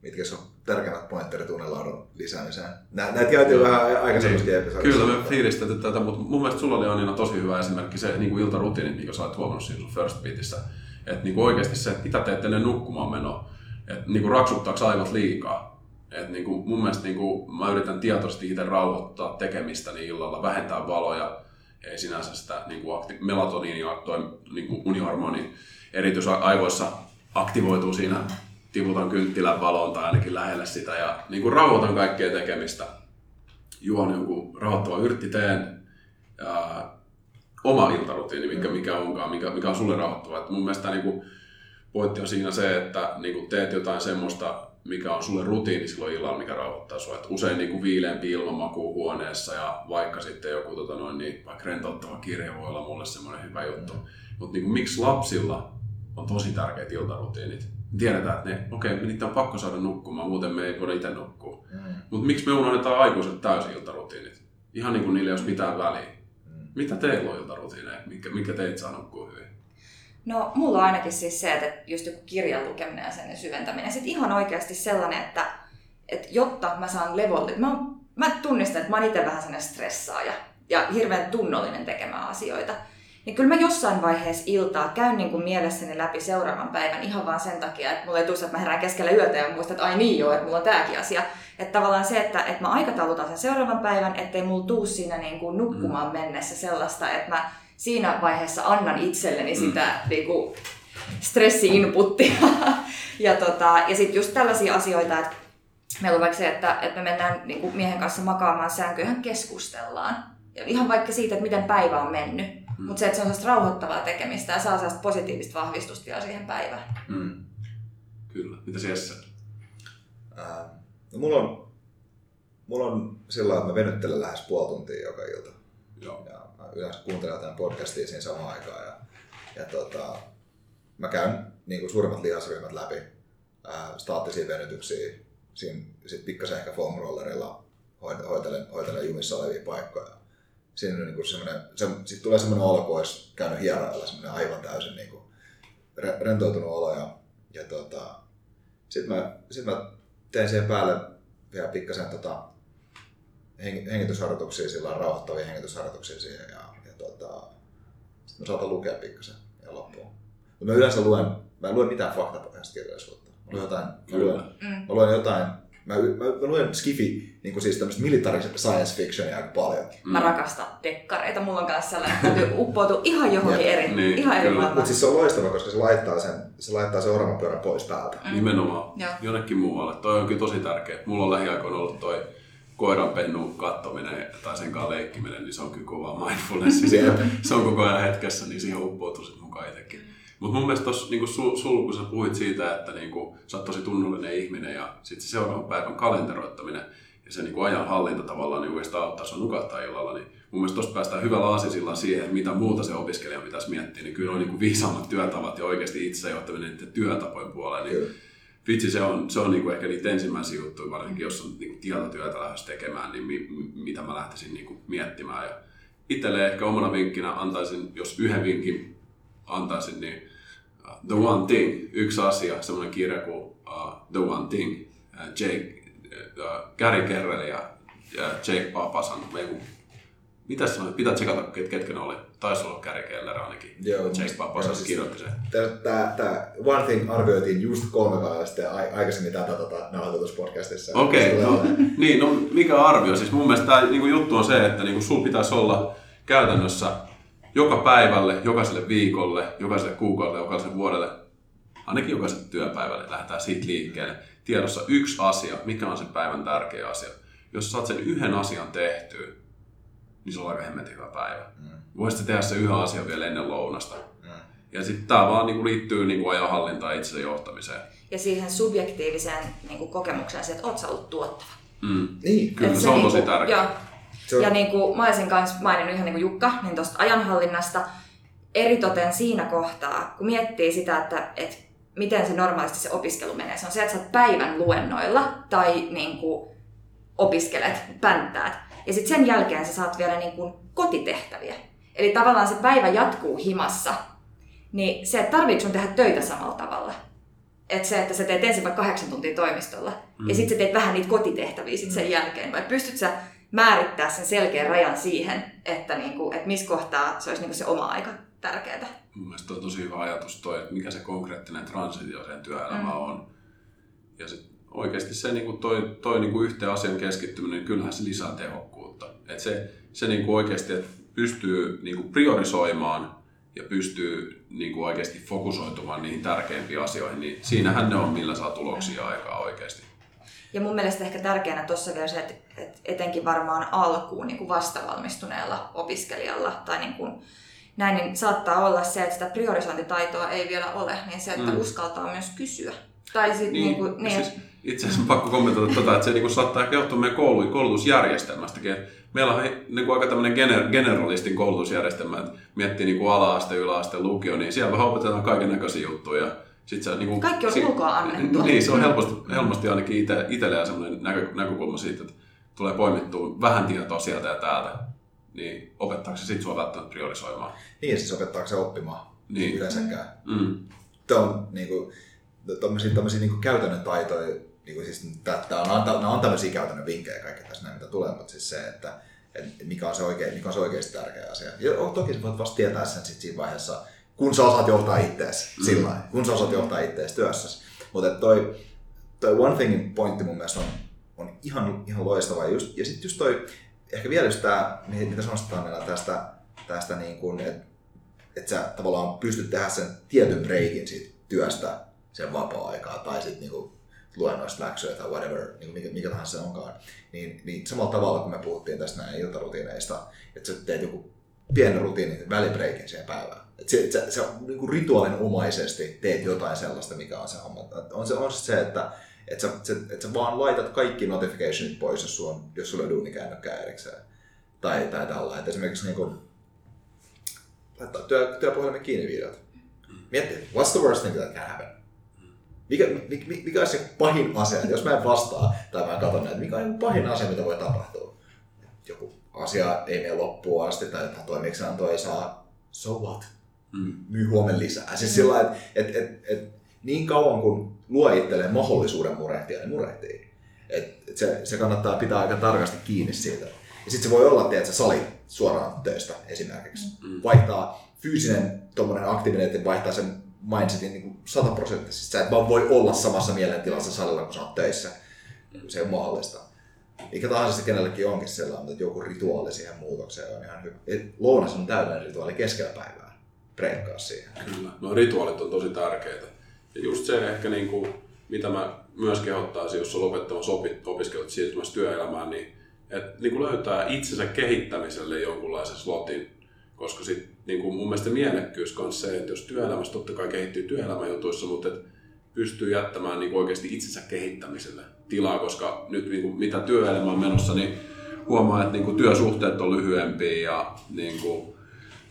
Mitkä on tärkeimmät pointterit unenlaadun lisäämiseen? Näitä käytiin vähän aikaisemminkin niin. Kyllä me fiilistetty tätä, mutta mun mielestä sulla oli Anina tosi hyvä esimerkki se niin kuin iltarutiini, mikä sä olet huomannut siinä sun First Beatissä. Että niin kuin oikeasti se, että mitä teette ennen nukkumaan menoa. Että niin kuin raksuttaako aivot liikaa et niin kuin mun mielestä niin kuin mä yritän tietoisesti itse rauhoittaa tekemistä niin illalla, vähentää valoja, ei sinänsä sitä niin kuin akti- melatoniini, toi niin kuin unihormoni eritys aivoissa aktivoituu siinä, tiputan kynttilän valoon tai ainakin lähelle sitä ja niin kuin rauhoitan kaikkea tekemistä. Juon jonkun rauhoittava yrttiteen ja oma iltarutiini, mikä, mikä onkaan, mikä, mikä on sulle rauhoittava. Et mun mielestä niin kuin, pointti on siinä se, että niin kuin teet jotain semmoista, mikä on sulle rutiini silloin illalla, mikä rauhoittaa sua. Et usein niin kuin viileämpi ilmamaku huoneessa ja vaikka sitten joku tota noin, niin, vaikka rentouttava kirja voi olla mulle semmoinen hyvä juttu. Mm. Mutta niin miksi lapsilla on tosi tärkeät iltarutiinit? Tiedetään, että ne, okei, okay, niitä on pakko saada nukkumaan, muuten me ei voida itse nukkua. Mm. Mutta miksi me unohdetaan aikuiset täysin iltarutiinit? Ihan niin kuin niille ei olisi mitään väliä. Mm. Mitä teillä on iltarutiineja, mikä, mikä teit saa nukkua hyvin? No, mulla on ainakin siis se, että just joku kirjan lukeminen ja sen syventäminen. Sitten ihan oikeasti sellainen, että, että jotta mä saan levolle, mä, mä tunnistan, että mä oon itse vähän sellainen stressaaja. ja hirveän tunnollinen tekemään asioita. Niin kyllä mä jossain vaiheessa iltaa käyn niin kuin mielessäni läpi seuraavan päivän ihan vaan sen takia, että mulla ei tule, että mä herään keskellä yötä ja muistan, että ai niin joo, että mulla on tääkin asia. Että tavallaan se, että, että mä aikataulutan sen seuraavan päivän, ettei mulla tuu siinä niin kuin nukkumaan mm. mennessä sellaista, että mä siinä vaiheessa annan itselleni sitä mm. niin kuin stressi-inputtia. ja tota, ja sitten just tällaisia asioita, että meillä on vaikka se, että, että me mennään niin kuin miehen kanssa makaamaan sänkyyn, keskustellaan. Ja ihan vaikka siitä, että miten päivä on mennyt. Mm. Mutta se, että se on sellaista rauhoittavaa tekemistä ja saa sellaista positiivista vahvistusta vielä siihen päivään. Mm. Kyllä. Mitä se Jesse? Äh, no mulla on, mulla on sillä että mä venyttelen lähes puoli tuntia joka ilta. Joo. Ja yleensä kuuntelen jotain podcastia siinä samaan aikaan. Ja, ja tota, mä käyn niin kuin suurimmat lihasryhmät läpi, ää, staattisia venytyksiä, siinä pikkasen ehkä foam rollerilla hoitelen, hoitelen jumissa olevia paikkoja. Siinä on niin semmoinen, se, sit tulee semmoinen olo, kun olisi käynyt hieroilla, semmoinen aivan täysin niin kuin re, rentoutunut olo. Ja, ja tota, sitten mä, sit mä teen siihen päälle vielä pikkasen tota, hengitysharjoituksia, sillä on rauhoittavia hengitysharjoituksia siihen. Ja, ja tota, sitten mä saatan lukea pikkasen ja loppuun. Mutta mä yleensä luen, mä en lue mitään faktapohjaista kirjallisuutta. Mä luen jotain, mä luen, mm. mä luen jotain Mä, mä, mä luen Skifi, niin kuin siis tämmöistä military science fictionia aika paljon. Mm. Mä rakastan dekkareita. Mulla on kanssa sellainen, että täytyy uppoutua ihan johonkin eri, niin, ihan eri Mutta siis se on loistava, koska se laittaa sen, se laittaa sen oravanpyörän pois päältä. Mm. Nimenomaan. Ja. Jonnekin muualle. Toi on kyllä tosi tärkeä. Mulla on lähiaikoina ollut toi koiranpennun kattominen tai sen kanssa leikkiminen, niin se on kyllä kova mindfulness. se on koko ajan hetkessä, niin siihen uppoutuu sitten mukaan itsekin. Mutta mun mielestä tuossa niin sul, sul, kun sä puhuit siitä, että niin kuin, sä oot tosi tunnollinen ihminen ja sitten se seuraavan päivän kalenteroittaminen ja se niin ajan hallinta tavallaan niin oikeastaan auttaa sun nukahtaa illalla, niin mun mielestä tuossa päästään hyvällä aasisilla siihen, että mitä muuta se opiskelija pitäisi miettiä, niin kyllä on niin viisaammat työtavat ja oikeasti itsejohtaminen työtapojen puolella, niin kyllä. Vitsi, se on, se on niin kuin ehkä niitä ensimmäisiä juttuja, varsinkin jos on niin kuin tietotyötä lähes tekemään, niin mi, mitä mä lähtisin niin kuin miettimään. Ja itselleen ehkä omana vinkkinä antaisin, jos yhden vinkin antaisin, niin The One Thing, yksi asia, semmoinen kirja kuin uh, The One Thing, uh, Jake, uh, Gary Kerrell ja, ja Jake Papasan, mitä sanoit, pitää tsekata, ket, ketkä ne oli. Taisi olla Gary Keller ainakin. Joo, Jake Papasan siis kirjoitti sen. Tämä One Thing arvioitiin just kolme päivää sitten aikaisemmin tätä tota, nauhoituspodcastissa. Okei, okay, no, niin, no mikä arvio? Siis mun mielestä tämä niin juttu on se, että niin sul pitäisi olla käytännössä joka päivälle, jokaiselle viikolle, jokaiselle kuukaudelle, jokaiselle vuodelle, ainakin jokaiselle työpäivälle, lähdetään siitä liikkeelle. Tiedossa yksi asia, mikä on sen päivän tärkeä asia. Jos saat sen yhden asian tehtyä, niin se on aika hemmetin hyvä päivä. Mm. Voisit tehdä se yhden asian vielä ennen lounasta. Mm. Ja sitten tämä vaan niinku liittyy niinku ajanhallintaan ja itsensä johtamiseen. Ja siihen subjektiiviseen niinku kokemukseen, että oot sä ollut tuottava. Mm. Niin, kyllä. se, se on niinku, tosi tärkeää. Ja niin kuin mä olisin kanssa maininnut ihan niin kuin Jukka, niin tuosta ajanhallinnasta, eritoten siinä kohtaa, kun miettii sitä, että, että miten se normaalisti se opiskelu menee. Se on se, että sä oot päivän luennoilla tai niin kuin opiskelet, pänttäät. Ja sitten sen jälkeen sä saat vielä niin kuin kotitehtäviä. Eli tavallaan se päivä jatkuu himassa. Niin se, että tarvitsetko sun tehdä töitä samalla tavalla. Että se, että sä teet ensin vaikka kahdeksan tuntia toimistolla mm. ja sitten sä teet vähän niitä kotitehtäviä sit sen mm. jälkeen. Vai pystyt sä määrittää sen selkeän rajan siihen, että, niin kuin, että missä kohtaa se olisi niin kuin se oma aika tärkeää. Mun mielestä on tosi hyvä ajatus toi, että mikä se konkreettinen transitio sen työelämä mm. on. Ja sit oikeasti se niin kuin toi, toi niin kuin yhteen asian keskittyminen, niin kyllähän se lisää tehokkuutta. Et se, se niin kuin oikeasti, että pystyy niin kuin priorisoimaan ja pystyy niin kuin oikeasti fokusoitumaan niihin tärkeimpiin asioihin, niin siinähän ne on, millä saa tuloksia aikaa oikeasti. Ja mun mielestä ehkä tärkeänä tuossa vielä se, että, että etenkin varmaan alkuun niin kuin vastavalmistuneella opiskelijalla tai niin kuin näin, niin saattaa olla se, että sitä priorisointitaitoa ei vielä ole, niin se, että mm. uskaltaa myös kysyä. Tai sit niin, niin kuin, niin, siis itse asiassa pakko kommentoida tätä, että se niin kuin saattaa ehkä johtua meidän koulu, koulutusjärjestelmästäkin. Meillä on niin kuin aika tämmöinen gener, generalistin koulutusjärjestelmä, että miettii niin kuin ala-aste, yläaste, lukio, niin siellä vähän opetetaan kaiken näköisiä juttuja Sit se, niin kuin, Kaikki on si- ulkoa annettu. Niin, se on helposti, helposti ainakin ite, itsellä sellainen näkö, näkökulma siitä, että tulee poimittua vähän tietoa sieltä ja täältä. Niin opettaako se sitten sua välttämättä priorisoimaan? Niin, siis opettaako se oppimaan niin. yleensäkään. Mm. Tämä on niin kuin, tommosia, tommosia niin kuin käytännön taitoja, niin kuin siis, tämä on, nämä on tämmöisiä käytännön vinkkejä kaikki tässä näin, mitä tulee, mutta siis se, että että mikä on se, oikein, mikä on se oikeasti tärkeä asia. Ja toki sä voit vasta tietää sen sit siinä vaiheessa, kun sä osaat johtaa itteesi mm. sillä lailla, kun sä osaat johtaa itteesi työssäsi. Mutta toi, toi one thing pointti mun mielestä on, on ihan, ihan loistava. Just, ja sitten just toi, ehkä vielä just tää, mitä sanoisit tästä, tästä niin kuin, että et sä tavallaan pystyt tehdä sen tietyn breikin siitä työstä sen vapaa-aikaa tai sitten niinku luennoista läksyjä tai whatever, niin mikä, mikä tahansa se onkaan, niin, niin samalla tavalla kun me puhuttiin tästä näin iltarutiineista, että sä teet joku pienen rutiinin välibreikin siihen päivään. Että se, se on niin rituaalinomaisesti teet jotain sellaista, mikä on se homma. On se, on se että että sä, että sä vaan laitat kaikki notificationit pois, jos, sulla on, jos sulla on duunikäännökkää erikseen. Tai, tai tällä. Että esimerkiksi niin kuin, laittaa työ, työpuhelimen kiinni videot. Mietti, what's the worst thing that can happen? Mikä, mikä, mikä on se pahin asia, jos mä en vastaa tai mä katson näitä, mikä on pahin asia, mitä voi tapahtua? Joku asia ei mene loppuun asti tai jotain toimeksianto ei saa, so what? Mm. Myy huomenna lisää. Siis sillä että et, et, et, niin kauan kun luo itselleen mahdollisuuden murehtia, niin murehtii. Et, et se, se, kannattaa pitää aika tarkasti kiinni siitä. Ja sitten se voi olla, että sali suoraan töistä esimerkiksi. Mm. Vaihtaa fyysinen aktiivinen, että vaihtaa sen mindsetin niin sataprosenttisesti. Sä et vaan voi olla samassa mielentilassa salilla, kun sä oot töissä. Se ole mahdollista. Mikä tahansa se kenellekin onkin sellainen, että joku rituaali siihen muutokseen on ihan hyvä. lounas on täydellinen rituaali keskellä päivää. Breikkaa siihen. Kyllä. No rituaalit on tosi tärkeitä. Ja just se ehkä, niin kuin, mitä mä myös kehottaisin, jos on lopettamassa opiskelut siirtymässä työelämään, niin että niin kuin löytää itsensä kehittämiselle jonkunlaisen slotin. Koska sit, niin kuin mun mielestä mielekkyys on se, että jos työelämässä totta kai kehittyy työelämäjutuissa, mutta et pystyy jättämään niin oikeasti itsensä kehittämiselle tilaa, koska nyt niin kuin, mitä työelämä on menossa, niin huomaa, että niin kuin työsuhteet on lyhyempiä ja niin kuin,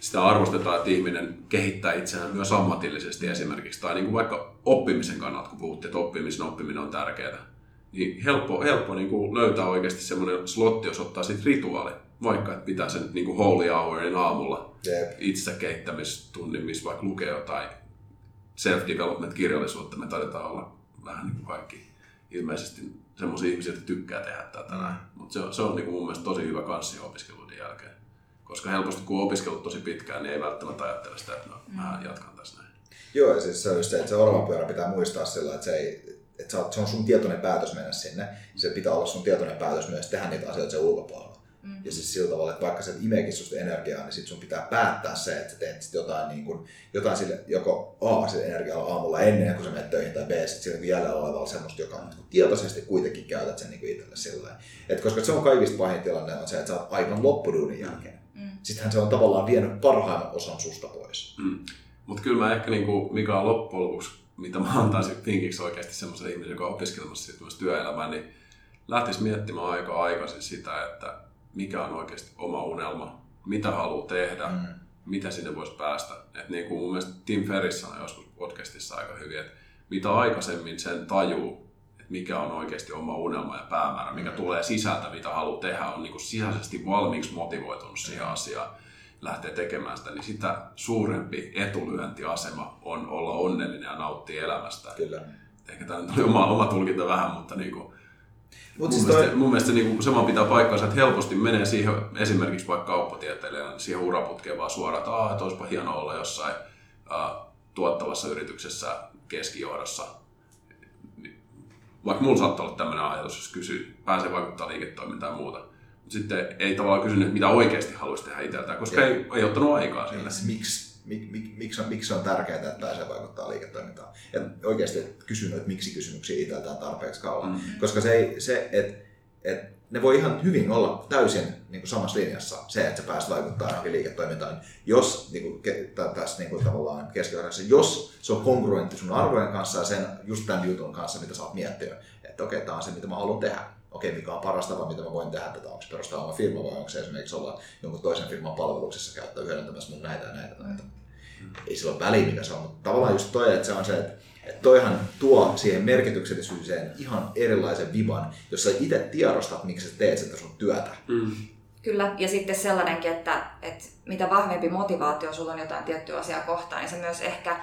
sitä arvostetaan, että ihminen kehittää itseään myös ammatillisesti esimerkiksi, tai niin kuin vaikka oppimisen kannalta, kun puhuttiin, että oppimisen oppiminen on tärkeää niin helppo, helppo niin kuin löytää oikeasti semmoinen slotti, jos ottaa sitten rituaali. Vaikka että pitää sen niin kuin holy hourin aamulla yep. itse kehittämistunnin, missä vaikka lukee jotain self-development-kirjallisuutta. Me taidetaan olla vähän niin kuin kaikki ilmeisesti semmoisia ihmisiä, jotka tykkää tehdä tätä. Mm. Mutta se, se on niin kuin mun mielestä tosi hyvä kanssi opiskeluiden jälkeen. Koska helposti kun on opiskellut tosi pitkään, niin ei välttämättä ajattele sitä, että no, mm. mä jatkan tässä näin. Joo, ja siis se on just se, että se orvapyörä pitää muistaa sillä, että se ei, että se on sun tietoinen päätös mennä sinne. Se pitää olla sun tietoinen päätös myös tehdä niitä asioita sen ulkopuolella. Mm. Ja siis sillä tavalla, että vaikka se imeekin susta energiaa, niin sit sun pitää päättää se, että sä teet sit jotain, niin kun, jotain sille, joko A, sille energialla aamulla ennen kuin sä menet töihin, tai B, sit sillä niin jäljellä olevalla semmoista, joka niin tietoisesti kuitenkin käytät sen niin itselle sillä että koska se on kaikista pahin tilanne on se, että sä oot aivan loppuduunin jälkeen. Mm. Sittenhän se on tavallaan vienyt parhaimman osan susta pois. Mm. Mutta kyllä mä ehkä, niin kuin, mikä on loppujen lopuksi mitä mä antaisin vinkiksi oikeasti semmoiselle ihmiselle, joka on opiskelemassa työelämään, niin lähtisi miettimään aika aikaisin sitä, että mikä on oikeasti oma unelma, mitä haluaa tehdä, mm. mitä sinne voisi päästä. Et niin kuin mun mielestä Tim Ferriss sanoi joskus podcastissa aika hyvin, että mitä aikaisemmin sen tajuu, että mikä on oikeasti oma unelma ja päämäärä, mikä mm. tulee sisältä, mitä haluaa tehdä, on niin kuin sisäisesti valmiiksi motivoitunut siihen asiaan lähtee tekemään sitä, niin sitä suurempi etulyöntiasema on olla onnellinen ja nauttia elämästä. Kyllä. Ehkä tämä oli oma, oma tulkinta vähän, mutta niin kuin, Mut mun, siis mielestä, toi... mun mielestä niin sama pitää paikkansa, että helposti menee siihen esimerkiksi vaikka kauppatieteilijänä niin siihen uraputkeen vaan suoraan, että, että olisipa hienoa olla jossain uh, tuottavassa yrityksessä keskijohdossa. Vaikka mulla saattaa olla tämmöinen ajatus, jos kysyy, pääsee vaikuttaa liiketoimintaan ja muuta sitten ei tavallaan kysynyt, mitä oikeasti haluaisi tehdä itseltään, koska ei, ei ottanut aikaa sille. Miksi? Mik, mik, miksi, on, miksi on tärkeää, että pääsee vaikuttaa liiketoimintaan. Ja oikeasti kysynyt, että miksi kysymyksiä itseltään tarpeeksi kauan. Mm. Koska se, ei, se että et ne voi ihan hyvin olla täysin niin kuin samassa linjassa se, että sä pääset vaikuttaa johonkin liiketoimintaan, jos niin kuin, tässä niin kuin, tavallaan keskiarvoissa, jos se on kongruentti sun arvojen kanssa ja sen just tämän jutun kanssa, mitä sä oot miettinyt, että okei, okay, tämä on se, mitä mä haluan tehdä okei, mikä on paras tapa, mitä mä voin tehdä tätä, onko se perustaa oma firma vai onko se esimerkiksi olla jonkun toisen firman palveluksessa käyttää hyödyntämässä mun näitä ja näitä. näitä. Mm. Ei sillä ole väliä, mikä se on, mutta tavallaan just toi, että se on se, että, että toihan tuo siihen merkityksellisyyseen ihan erilaisen viban, jos sä itse tiedostat, miksi sä teet sitä sun työtä. Mm. Kyllä, ja sitten sellainenkin, että, että mitä vahvempi motivaatio sulla on jotain tiettyä asiaa kohtaan, niin sä myös ehkä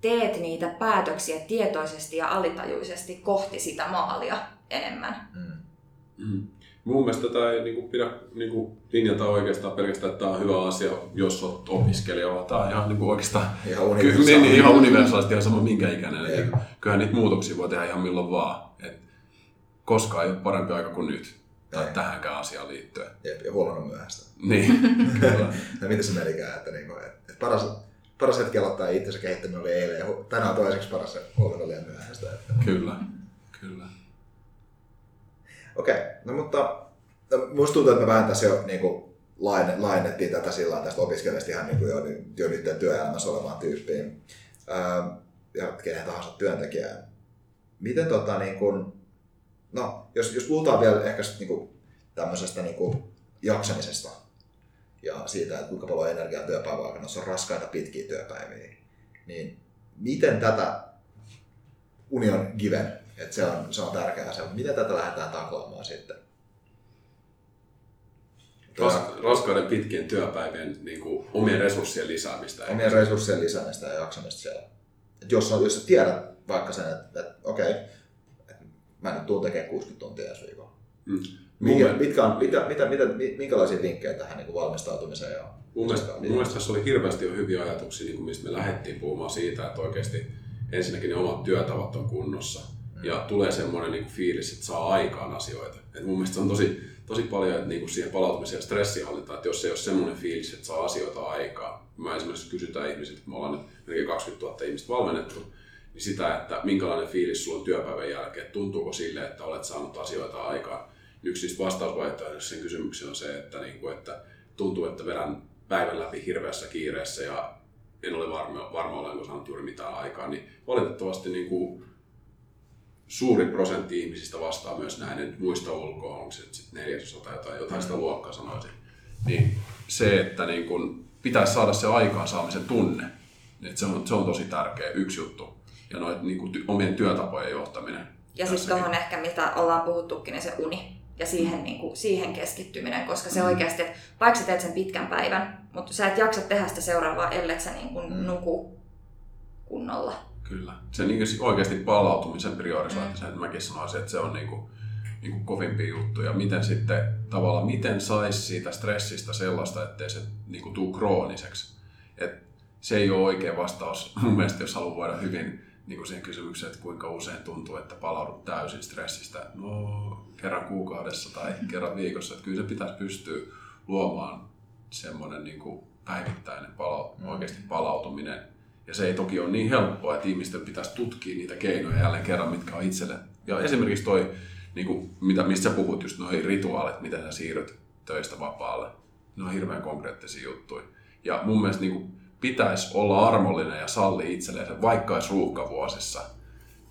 teet niitä päätöksiä tietoisesti ja alitajuisesti kohti sitä maalia enemmän. Mm. Mm. Mun mielestä tätä ei niin kuin, pidä niin kuin, linjata oikeastaan pelkästään, että tämä on hyvä asia, jos olet opiskelija, vaan tämä on ihan niin kuin, oikeastaan Ihan ky- universaali. niin, niin, ihan universaalisti ihan sama minkä ikäinen. Eli kyllähän niitä muutoksia voi tehdä ihan milloin vaan. Et koskaan ei ole parempi aika kuin nyt. Tai Ei. tähänkään asiaan liittyen. Jep, ja huomenna myöhäistä. Niin, kyllä. Ja miten se menikään, että, niinku, että, että paras, paras hetki aloittaa itsensä kehittäminen oli eilen ja tänään toiseksi paras ja huomenna oli liian myöhäistä. Että. kyllä. kyllä. Okei, no mutta no, musta tuntuu, että me vähän tässä jo niin kuin, laine, lainettiin tätä sillä tästä opiskelijasta ihan niin kuin jo, jo nyt työelämässä olevaan tyyppiin ää, ja kenen tahansa työntekijään. Miten tota niin kuin, no jos, jos puhutaan vielä ehkä sit, niin kuin, tämmöisestä niin kuin, jaksamisesta ja siitä, että kuinka paljon energiaa työpäivän aikana, se on raskaita pitkiä työpäiviä, niin miten tätä union given, että se on, se on tärkeä asia, miten tätä lähdetään taklaamaan sitten? Ras, raskaiden pitkien työpäivien niin kuin, omien resurssien lisäämistä. omien resurssien lisäämistä ja jaksamista siellä. Et jos, on, jos sä tiedät vaikka sen, että, että okei, että mä nyt tuun tekemään 60 tuntia ensi viikolla. Mm. Mikä, Mun- mitkä on, mitä, mitä, mitä, mi- minkälaisia vinkkejä tähän niin kuin valmistautumiseen? Ja Mun mielestä, mun mielestä tässä oli hirveästi jo hyviä ajatuksia, niin kuin mistä me lähdettiin puhumaan siitä, että oikeasti ensinnäkin ne omat työtavat on kunnossa. Ja tulee semmoinen niin fiilis, että saa aikaan asioita. Et mun mielestä se on tosi, tosi paljon että niin kuin siihen palautumiseen ja stressihallintaan, että jos ei ole semmoinen fiilis, että saa asioita aikaan. Mä esimerkiksi kysytään ihmisiltä, että me ollaan nyt melkein 20 000 ihmistä valmennettu, niin sitä, että minkälainen fiilis sulla on työpäivän jälkeen, tuntuuko sille, että olet saanut asioita aikaan. Yksi niistä vastausvaihtoehdoista sen kysymykseen on se, että, niin kuin, että tuntuu, että vedän päivän läpi hirveässä kiireessä ja en ole varma, varma olenko saanut juuri mitään aikaa, niin valitettavasti niin kuin suuri prosentti ihmisistä vastaa myös näin, en muista ulkoa, onko se sitten neljäsosa tai jotain, jotain sitä luokkaa sanoisin. Niin se, että niin kun pitäisi saada se aikaansaamisen tunne, että se on, se on tosi tärkeä yksi juttu. Ja noit niin kuin ty, omien työtapojen johtaminen. Ja sitten tuohon ehkä, mitä ollaan puhuttukin, niin se uni ja siihen, niin kuin, siihen keskittyminen, koska se oikeasti, että vaikka sä teet sen pitkän päivän, mutta sä et jaksa tehdä sitä seuraavaa, ellei sä niin kuin, Mm. nuku kunnolla. Kyllä. Se niin kuin oikeasti palautumisen priorisointi, sen mäkin sanoisin, että se on niin kuin, niin kuin kovimpia juttuja. Miten sitten tavallaan, miten saisi siitä stressistä sellaista, ettei se niin kuin tuu krooniseksi. Et se ei ole oikea vastaus mun mielestä, jos haluaa voida hyvin niin kuin siihen kysymykseen, että kuinka usein tuntuu, että palaudut täysin stressistä. No, kerran kuukaudessa tai kerran viikossa. Että kyllä se pitäisi pystyä luomaan semmoinen niin kuin päivittäinen palau- Mm. oikeasti palautuminen. Ja se ei toki ole niin helppoa, että ihmisten pitäisi tutkia niitä keinoja jälleen kerran, mitkä on itselle. Ja esimerkiksi toi, niin kuin, mitä, mistä sä puhut, just noi rituaalit, miten sä siirryt töistä vapaalle. Ne on hirveän konkreettisia juttuja. Ja mun mielestä niin kuin, pitäisi olla armollinen ja salli itselleen, vaikka olisi ruuhkavuosissa,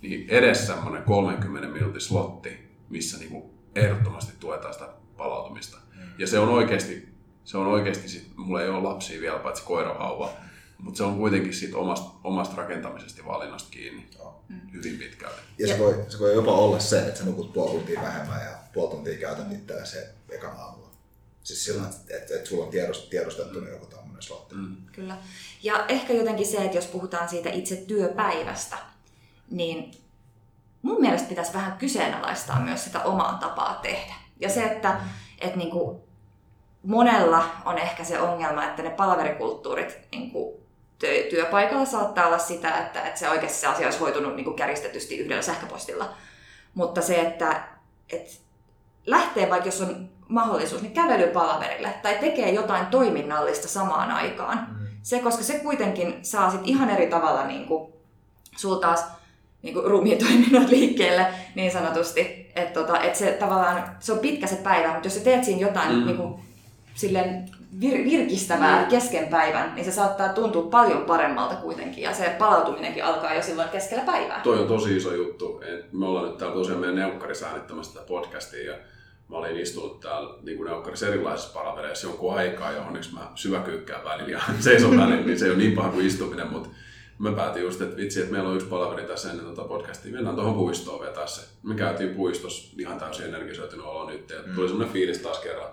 niin edes semmoinen 30 minuutin slotti, missä niin kuin ehdottomasti tuetaan sitä palautumista. Ja se on oikeasti, se on oikeasti sit, mulla ei ole lapsia vielä, paitsi koirahauva, mutta se on kuitenkin siitä omasta, omasta rakentamisesta ja valinnasta kiinni Joo. hyvin pitkälle. Ja se voi, se voi jopa olla se, että sä nukut puoli tuntia vähemmän ja puoli tuntia käytät itseäsi se ekan aamulla. Siis sillä että et, et sulla on tiedost, tiedostettu mm. joku tämmöinen slotti. Mm. Kyllä. Ja ehkä jotenkin se, että jos puhutaan siitä itse työpäivästä, niin mun mielestä pitäisi vähän kyseenalaistaa myös sitä omaa tapaa tehdä. Ja se, että, että niin kuin monella on ehkä se ongelma, että ne palaverikulttuurit niin kuin työ- työpaikalla saattaa olla sitä, että, että se oikeasti se asia olisi hoitunut niin kuin kärjistetysti yhdellä sähköpostilla. Mutta se, että, että lähtee vaikka jos on mahdollisuus, niin kävelypalaverille tai tekee jotain toiminnallista samaan aikaan. Mm. Se, koska se kuitenkin saa sit ihan eri tavalla niin kuin, sul taas niin kuin ruumiitoiminnot liikkeelle niin sanotusti. Että tota, et se tavallaan, se on pitkä se päivä, mutta jos sä teet siinä jotain mm. niin kuin, silleen vir, virkistävää Mm. kesken päivän, niin se saattaa tuntua paljon paremmalta kuitenkin. Ja se palautuminenkin alkaa jo silloin keskellä päivää. Toi on tosi iso juttu. Et Me ollaan nyt täällä tosiaan meidän neukkarissa äänittämässä tätä podcastia ja mä olin istunut täällä niin kuin neukkarissa erilaisissa paravereissa jonkun aikaa ja onneksi mä syväkyykkään välillä ja seison välillä, niin se ei ole niin paha kuin istuminen, mutta mä päätin just, että vitsi, että meillä on yksi palaveri tässä ennen tätä podcastia, mennään tuohon puistoon vetää se. Me käytiin puistossa ihan täysin energisoitunut olo nyt ja tuli semmoinen fiilis taas kerran,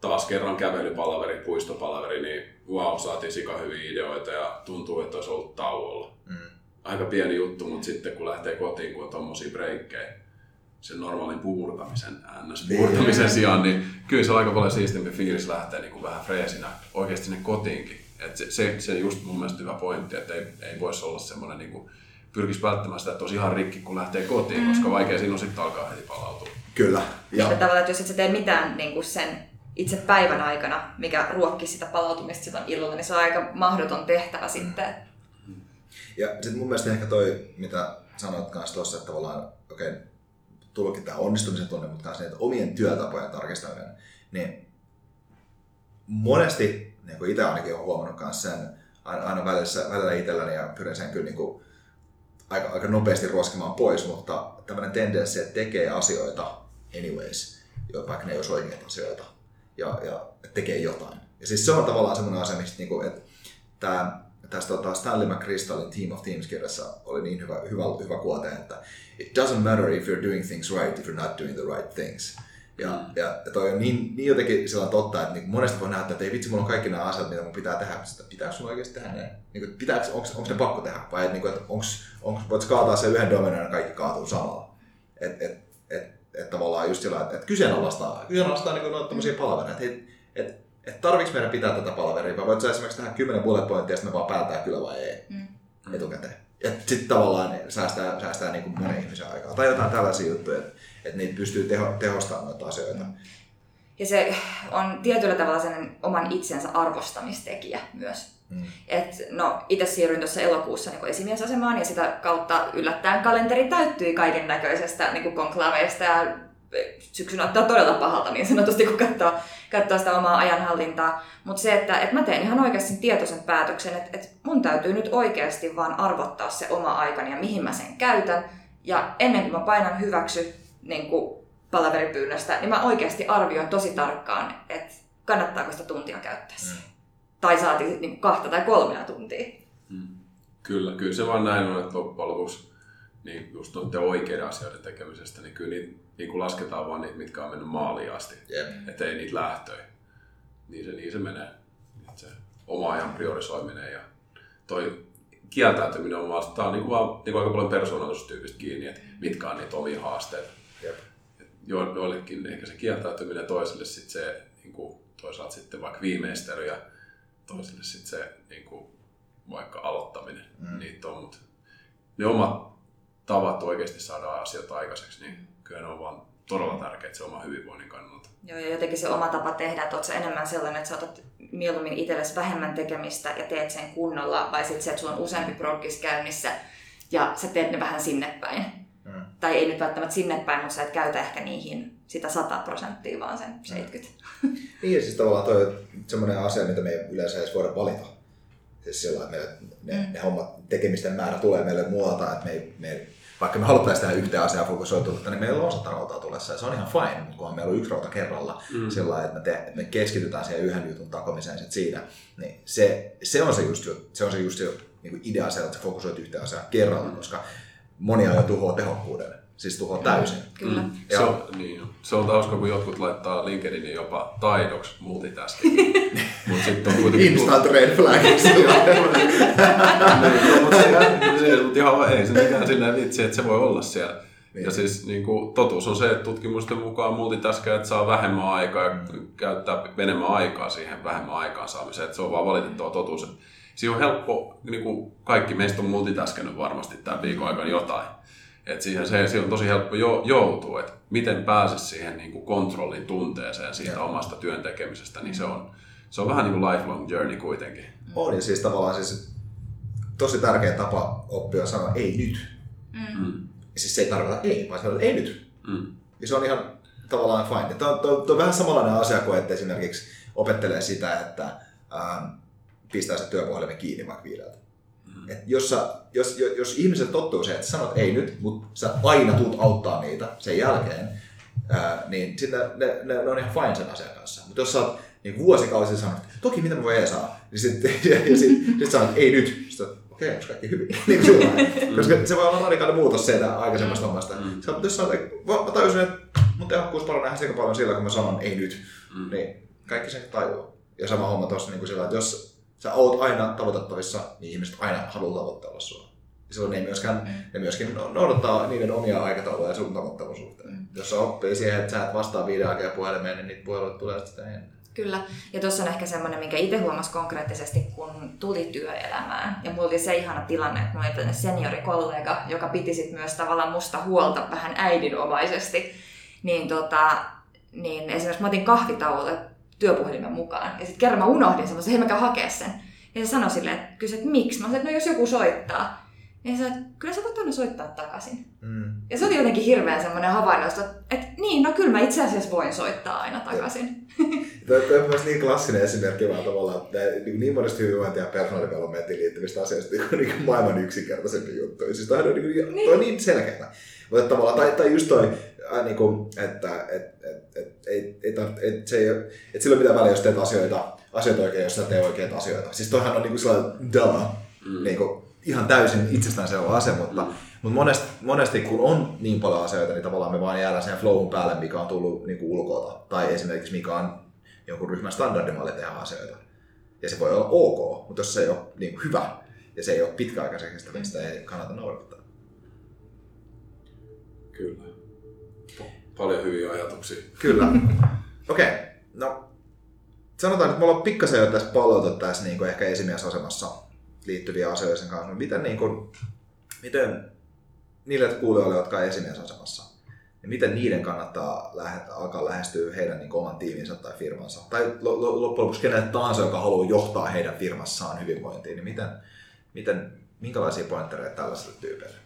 taas kerran kävelypalaveri, puistopalaveri, niin wow, saatiin sika hyviä ideoita ja tuntuu, että olisi ollut tauolla Mm. aika pieni juttu, mutta sitten kun lähtee kotiin, kun on tommosia breikkejä, sen normaalin puurtamisen, ns-puurtamisen sijaan, niin kyllä se on aika paljon siistimpi fiilis lähteä niin kuin vähän freesinä oikeasti sinne kotiinkin. Et se, se, se just mun mielestä hyvä pointti, että ei, ei voisi olla semmoinen niin kuin, pyrkisi välttämään sitä, että olisi ihan rikki, kun lähtee kotiin, mm. koska vaikea siinä on sitten alkaa heti palautua. Kyllä. Ja. Että tavallaan, että jos et sä tee mitään niin kuin sen itse päivän aikana, mikä ruokkii sitä palautumista silloin illalla, niin se on aika mahdoton tehtävä mm. sitten. Ja sitten mun mielestä ehkä toi, mitä sanoit kanssa tuossa, että tavallaan, okei, okay, tämä onnistumisen tunne, mutta myös niitä omien työtapojen tarkistaminen, niin monesti, niin kuin itse ainakin olen huomannut myös sen, aina välillä, välillä itselläni ja pyrin sen kyllä niin kuin aika, aika nopeasti ruoskimaan pois, mutta tämmöinen tendenssi, että tekee asioita anyways, vaikka ne ei olisi oikeita asioita, ja, ja tekee jotain. Ja siis se on tavallaan semmoinen asia, mistä niin kuin, että tämä tästä tota Stanley McChrystalin Team of Teams-kirjassa oli niin hyvä, hyvä, hyvä kuote, että it doesn't matter if you're doing things right if you're not doing the right things. Ja, mm. ja, toi on niin, niin jotenkin sellainen totta, että niin monesti voi nähdä, että ei vitsi, mulla on kaikki nämä asiat, mitä mun pitää tehdä. Sitä, pitääkö sun oikeasti tehdä ne? Niin kuin, pitääkö, onko, onko ne pakko tehdä? Vai niin kuin, että onko, onko, voit kaataa sen yhden dominon ja kaikki kaatuu samalla? Et, et, et, et, tavallaan just sillä, että, että kyseenalaistaa, kyseenalaistaa niin noita tämmöisiä palavereita. Että, et, et, että tarviks meidän pitää tätä palaveria, vai voit sä esimerkiksi tehdä kymmenen bullet pointtia ja sitten me vaan päätään kyllä vai ei mm. etukäteen. Ja sitten tavallaan säästää, säästää niin kuin monen ihmisen aikaa. Tai jotain tällaisia juttuja, että, että niitä pystyy teho, tehostamaan noita asioita. Mm. Ja se on tietyllä tavalla sen oman itsensä arvostamistekijä myös. Mm. Et, no, itse siirryin tuossa elokuussa niin esimiesasemaan ja sitä kautta yllättäen kalenteri täyttyi kaiken näköisestä niin konklaveista ja syksyn ottaa todella pahalta niin sanotusti, kun katsoo, katsoo sitä omaa ajanhallintaa. Mutta se, että, että mä teen ihan oikeasti tietoisen päätöksen, että, että mun täytyy nyt oikeasti vaan arvottaa se oma aikani ja mihin mä sen käytän. Ja ennen kuin mä painan hyväksy niin palaveripyynnöstä, niin mä oikeasti arvioin tosi tarkkaan, että kannattaako sitä tuntia käyttää mm. Tai saati niin kahta tai kolmea tuntia. Mm. Kyllä, kyllä se vaan näin on, että loppujen lopuksi niin just noiden oikeiden asioiden tekemisestä, niin kyllä niitä niin kuin lasketaan vaan niitä, mitkä on mennyt maaliin asti. Yep. Että ei niitä lähtöjä. Niin se, niin se menee. Se oma ajan priorisoiminen ja toi kieltäytyminen on vaan, tää on niin kuin vaan, niin kuin aika paljon persoonallisuustyypistä kiinni, että mitkä on niitä omia haasteita. Yep. Jo, joillekin ehkä se kieltäytyminen, toiselle sitten se niin kuin, toisaalta sitten vaikka viimeistely ja toiselle sitten se niin kuin, vaikka aloittaminen. Mm. Niitä on, mutta ne omat tavat oikeasti saada asioita aikaiseksi, niin kyllä ne on vaan todella tärkeitä se oma hyvinvoinnin kannalta. Joo, ja jotenkin se oma tapa tehdä, että oletko enemmän sellainen, että sä otat mieluummin itsellesi vähemmän tekemistä ja teet sen kunnolla, vai sitten se, että sulla on useampi proggis käynnissä ja sä teet ne vähän sinne päin. Hmm. Tai ei nyt välttämättä sinne päin, mutta sä et käytä ehkä niihin sitä 100 prosenttia, vaan sen 70. Hmm. niin ja siis tavallaan toi semmoinen asia, mitä me ei yleensä edes voida valita. Siis sillä että meille ne, mm. ne hommat, tekemisten määrä tulee meille muualta, että me ei, me vaikka me haluttaisiin tähän yhteen asiaan fokusoitunutta, niin meillä on sata rautaa tulessa ja se on ihan fine, mutta kun meillä on yksi rauta kerralla mm. sillä lailla, että me, te, että me keskitytään siihen yhden jutun takomiseen sit siinä, niin se, se on se just, se on se just se niin idea se, että fokusoit yhteen asiaan kerralla, mm. koska monia jo tuhoaa tehokkuuden. Siis tuhoaa täysin. Kyllä. Mm. Se, on, niin, se on hauska, kun jotkut laittaa LinkedInin jopa taidoksi multitasking. Mut sit on kuitenkin... Instant red flag. niin, mutta se, se, mutta ihan ei se mikään silleen vitsi, että se voi olla siellä. Niin. Ja siis niin kuin, totuus on se, että tutkimusten mukaan multitaskajat saa vähemmän aikaa ja käyttää enemmän aikaa siihen vähemmän aikaan saamiseen. Että se on vaan valitettava totuus. Että siinä on helppo, niin kuin kaikki meistä on multitaskenut varmasti tämän viikon aikana jotain. Et siihen, se, siihen on tosi helppo jo, joutua, että miten pääsisi siihen niin kuin kontrollin tunteeseen siitä ja. omasta työn tekemisestä, niin se on, se on vähän niin kuin lifelong journey kuitenkin. On ja siis tavallaan siis tosi tärkeä tapa oppia sanoa ei nyt. Mm. mm. Siis se ei tarkoita ei, vaan sanoa ei nyt. Mm. Ja se on ihan tavallaan fine. Tämä on, tuo on vähän samanlainen asia kuin, että esimerkiksi opettelee sitä, että ähm, pistää se työpuhelimen kiinni vaikka viideltä. Mm. Et jos, sä, jos, jos ihmiset tottuu siihen, että sanot ei nyt, mutta sä aina tuut auttaa niitä sen jälkeen, ää, niin sitten ne, ne, ne, on ihan fine sen asian kanssa. Mutta jos sä oot niin vuosikausia sanonut, että toki mitä mä voin saa, niin sitten ja, ja sit, sit sanot, ei nyt. Sitten okei, okay, onko kaikki hyvin? niin mm. Koska se voi olla radikaali muutos sieltä aikaisemmasta mm. hommasta. Mm. Sä, jos sanot, että mä tajusin, että mun tehokkuus paranee ihan paljon sillä, kun mä sanon ei nyt, mm. niin kaikki sen tajuaa. Ja sama homma tuossa niin sillä, että jos sä oot aina tavoitettavissa, niin ihmiset aina haluaa tavoitella sua. Silloin ne, myöskään, mm. ne myöskin no- noudattaa niiden omia aikatauluja ja suuntaamattomuuden suhteen. Mm. Jos sä oppii siihen, että sä et vastaa viiden aikaa puhelimeen, niin niitä puheluita tulee sitä ennen. Kyllä. Ja tuossa on ehkä semmoinen, minkä itse huomasi konkreettisesti, kun tuli työelämään. Ja mulla oli se ihana tilanne, että mulla oli seniorikollega, joka piti sit myös tavallaan musta huolta vähän äidinomaisesti. Niin, tota, niin esimerkiksi mä otin kahvitauolle työpuhelimen mukaan. Ja sitten kerran mä unohdin semmoisen, hei mä käyn hakea sen. Ja se sanoi silleen, että kysyi, että miksi? Mä sanoin, että no jos joku soittaa. Ja että kyllä sä voit aina soittaa takaisin. Mm. Ja se oli jotenkin hirveän semmoinen havainnoista, että niin, no kyllä mä itse asiassa voin soittaa aina takaisin. Tämä on myös niin klassinen esimerkki vaan tavallaan niin, niin monesta hyvinvointia ja persoonaldevelopmenttiin liittyvistä asioista niin, niin maailman yksinkertaisempi juttu. Siis on niin, niin. Toi on niin selkeää. Mutta tavallaan, tai, tai just toi, äh, niin kuin, että et, et, et, et, et, et, se ei, et sillä ei ole mitään väliä, jos teet asioita, asioita oikein, jos sä teet oikeita asioita. Siis toihan on niin kuin sellainen duh, mm. niin kuin, ihan täysin itsestäänselvä asia, mutta, mutta monesti, monesti, kun on niin paljon asioita, niin tavallaan me vaan jäädään siihen flowun päälle, mikä on tullut niin kuin ulkoa, tai esimerkiksi mikä on jonkun ryhmän standardimalli tehdä asioita. Ja se voi olla ok, mutta jos se ei ole niin kuin hyvä ja se ei ole pitkäaikaiseksi, niin sitä ei kannata noudattaa. Kyllä. Paljon hyviä ajatuksia. Kyllä. Okei, okay. no sanotaan, että me ollaan pikkasen jo tässä palautu tässä niin kuin ehkä esimiesasemassa liittyviä asioita sen kanssa. Miten, niin kuin, miten niille kuulijoille, jotka on esimiesasemassa, niin miten niiden kannattaa lähe, alkaa lähestyä heidän niin oman tiiminsä tai firmansa? Tai loppujen lopuksi kenelle tahansa, joka haluaa johtaa heidän firmassaan hyvinvointiin, niin miten, miten, minkälaisia pointtereita tällaisille tyypeille?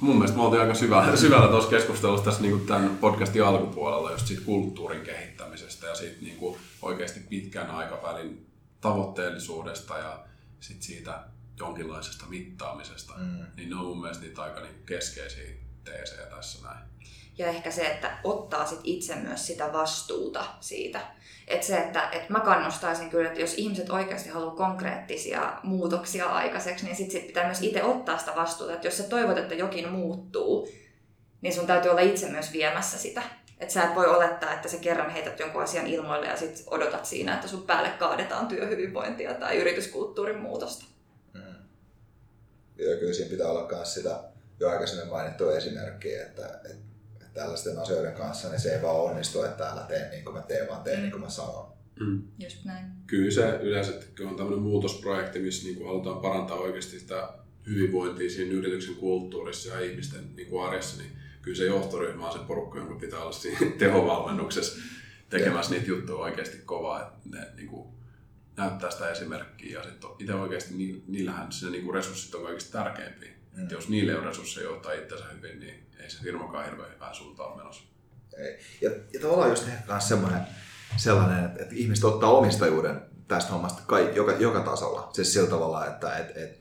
Mun mielestä me oltiin aika syvällä, syvällä tuossa keskustelussa tässä niin tämän podcastin alkupuolella just siitä kulttuurin kehittämisestä ja siitä niin kuin oikeasti pitkän aikavälin tavoitteellisuudesta ja sit siitä jonkinlaisesta mittaamisesta, mm. niin ne on mun mielestä niitä aika niin keskeisiä teesejä tässä näin. Ja ehkä se, että ottaa sit itse myös sitä vastuuta siitä. Että se, että, että mä kannustaisin kyllä, että jos ihmiset oikeasti haluaa konkreettisia muutoksia aikaiseksi, niin sitten sit pitää myös itse ottaa sitä vastuuta. Että jos sä toivot, että jokin muuttuu, niin sun täytyy olla itse myös viemässä sitä. Että sä et voi olettaa, että sä kerran heität jonkun asian ilmoille ja sitten odotat siinä, että sun päälle kaadetaan työhyvinvointia tai yrityskulttuurin muutosta. Mm. Ja kyllä siinä pitää olla myös sitä jo aikaisemmin mainittua esimerkkiä, että, että, että tällaisten asioiden kanssa niin se ei vaan onnistu, että älä tee niin kuin mä teen, vaan teen mm. niin kuin mä sanon. Mm. Just näin. Kyllä se yleensä on tämmöinen muutosprojekti, missä niin kuin halutaan parantaa oikeasti sitä hyvinvointia siinä yrityksen kulttuurissa ja ihmisten niin kuin arjessa, niin kyllä se johtoryhmä on se porukka, jonka pitää olla siinä tehovalmennuksessa tekemässä niitä juttuja oikeasti kovaa, että ne niin kuin, näyttää sitä esimerkkiä ja sitten itse oikeasti niillähän se niin kuin resurssit on kaikista tärkeimpiä. Mm. Että jos niille on resursseja johtaa itsensä hyvin, niin ei se firmakaan hirveän hyvään suuntaan menossa. Ei. Ja, ja tavallaan just ehkä semmoinen, sellainen, että, että ihmiset ottaa omistajuuden tästä hommasta kai, joka, joka tasolla. Siis sillä tavalla, että et, et, et,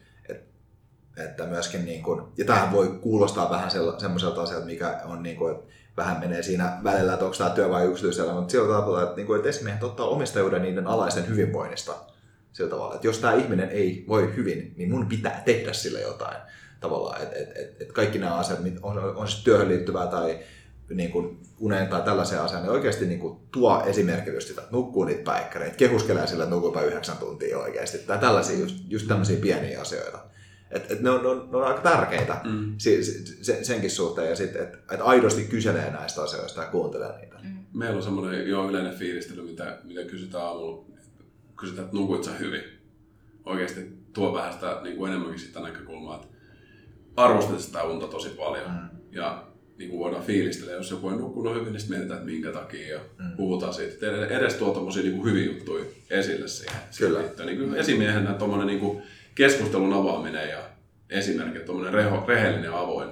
että myöskin, niin kuin, ja tähän voi kuulostaa vähän semmoiselta asialta, mikä on niin kuin, että vähän menee siinä välillä, että onko tämä työ vai yksityiselämä, mutta sillä tavalla, että, niin kuin, että esimiehet ottaa omistajuuden niiden alaisten hyvinvoinnista sillä tavalla, että jos tämä ihminen ei voi hyvin, niin mun pitää tehdä sille jotain tavallaan, että et, et, et kaikki nämä asiat, on, on se työhön liittyvää tai niin kuin uneen tai tällaisia asioita, niin oikeasti niin kuin tuo esimerkkitysti, että nukkuu niitä päikkäreitä, kehuskelee sillä, että nukuupa yhdeksän tuntia oikeasti, tai tällaisia, just, just tämmöisiä pieniä asioita. Et, et ne, on, ne, on, ne on aika tärkeitä mm. se, se, senkin suhteen, ja sitten, että et aidosti kyselee näistä asioista ja kuuntelee niitä. Mm. Meillä on semmoinen jo yleinen fiilistely, mitä, mitä kysytään aamulla, kysytään, että nukuit sä hyvin. Oikeasti tuo vähän sitä niin kuin enemmänkin sitä näkökulmaa, että arvostetaan sitä unta tosi paljon. Mm. Ja niin kuin voidaan fiilistellä, jos joku ei nukkunut hyvin, niin sitten mietitään, että minkä takia ja mm. puhutaan siitä. Edes tuo tommosia niin hyviä juttuja esille siihen. Kyllä. Liittyen. Niin kuin esimiehenä tuommoinen niin kuin keskustelun avaaminen ja esimerkki, tuommoinen reho, rehellinen avoin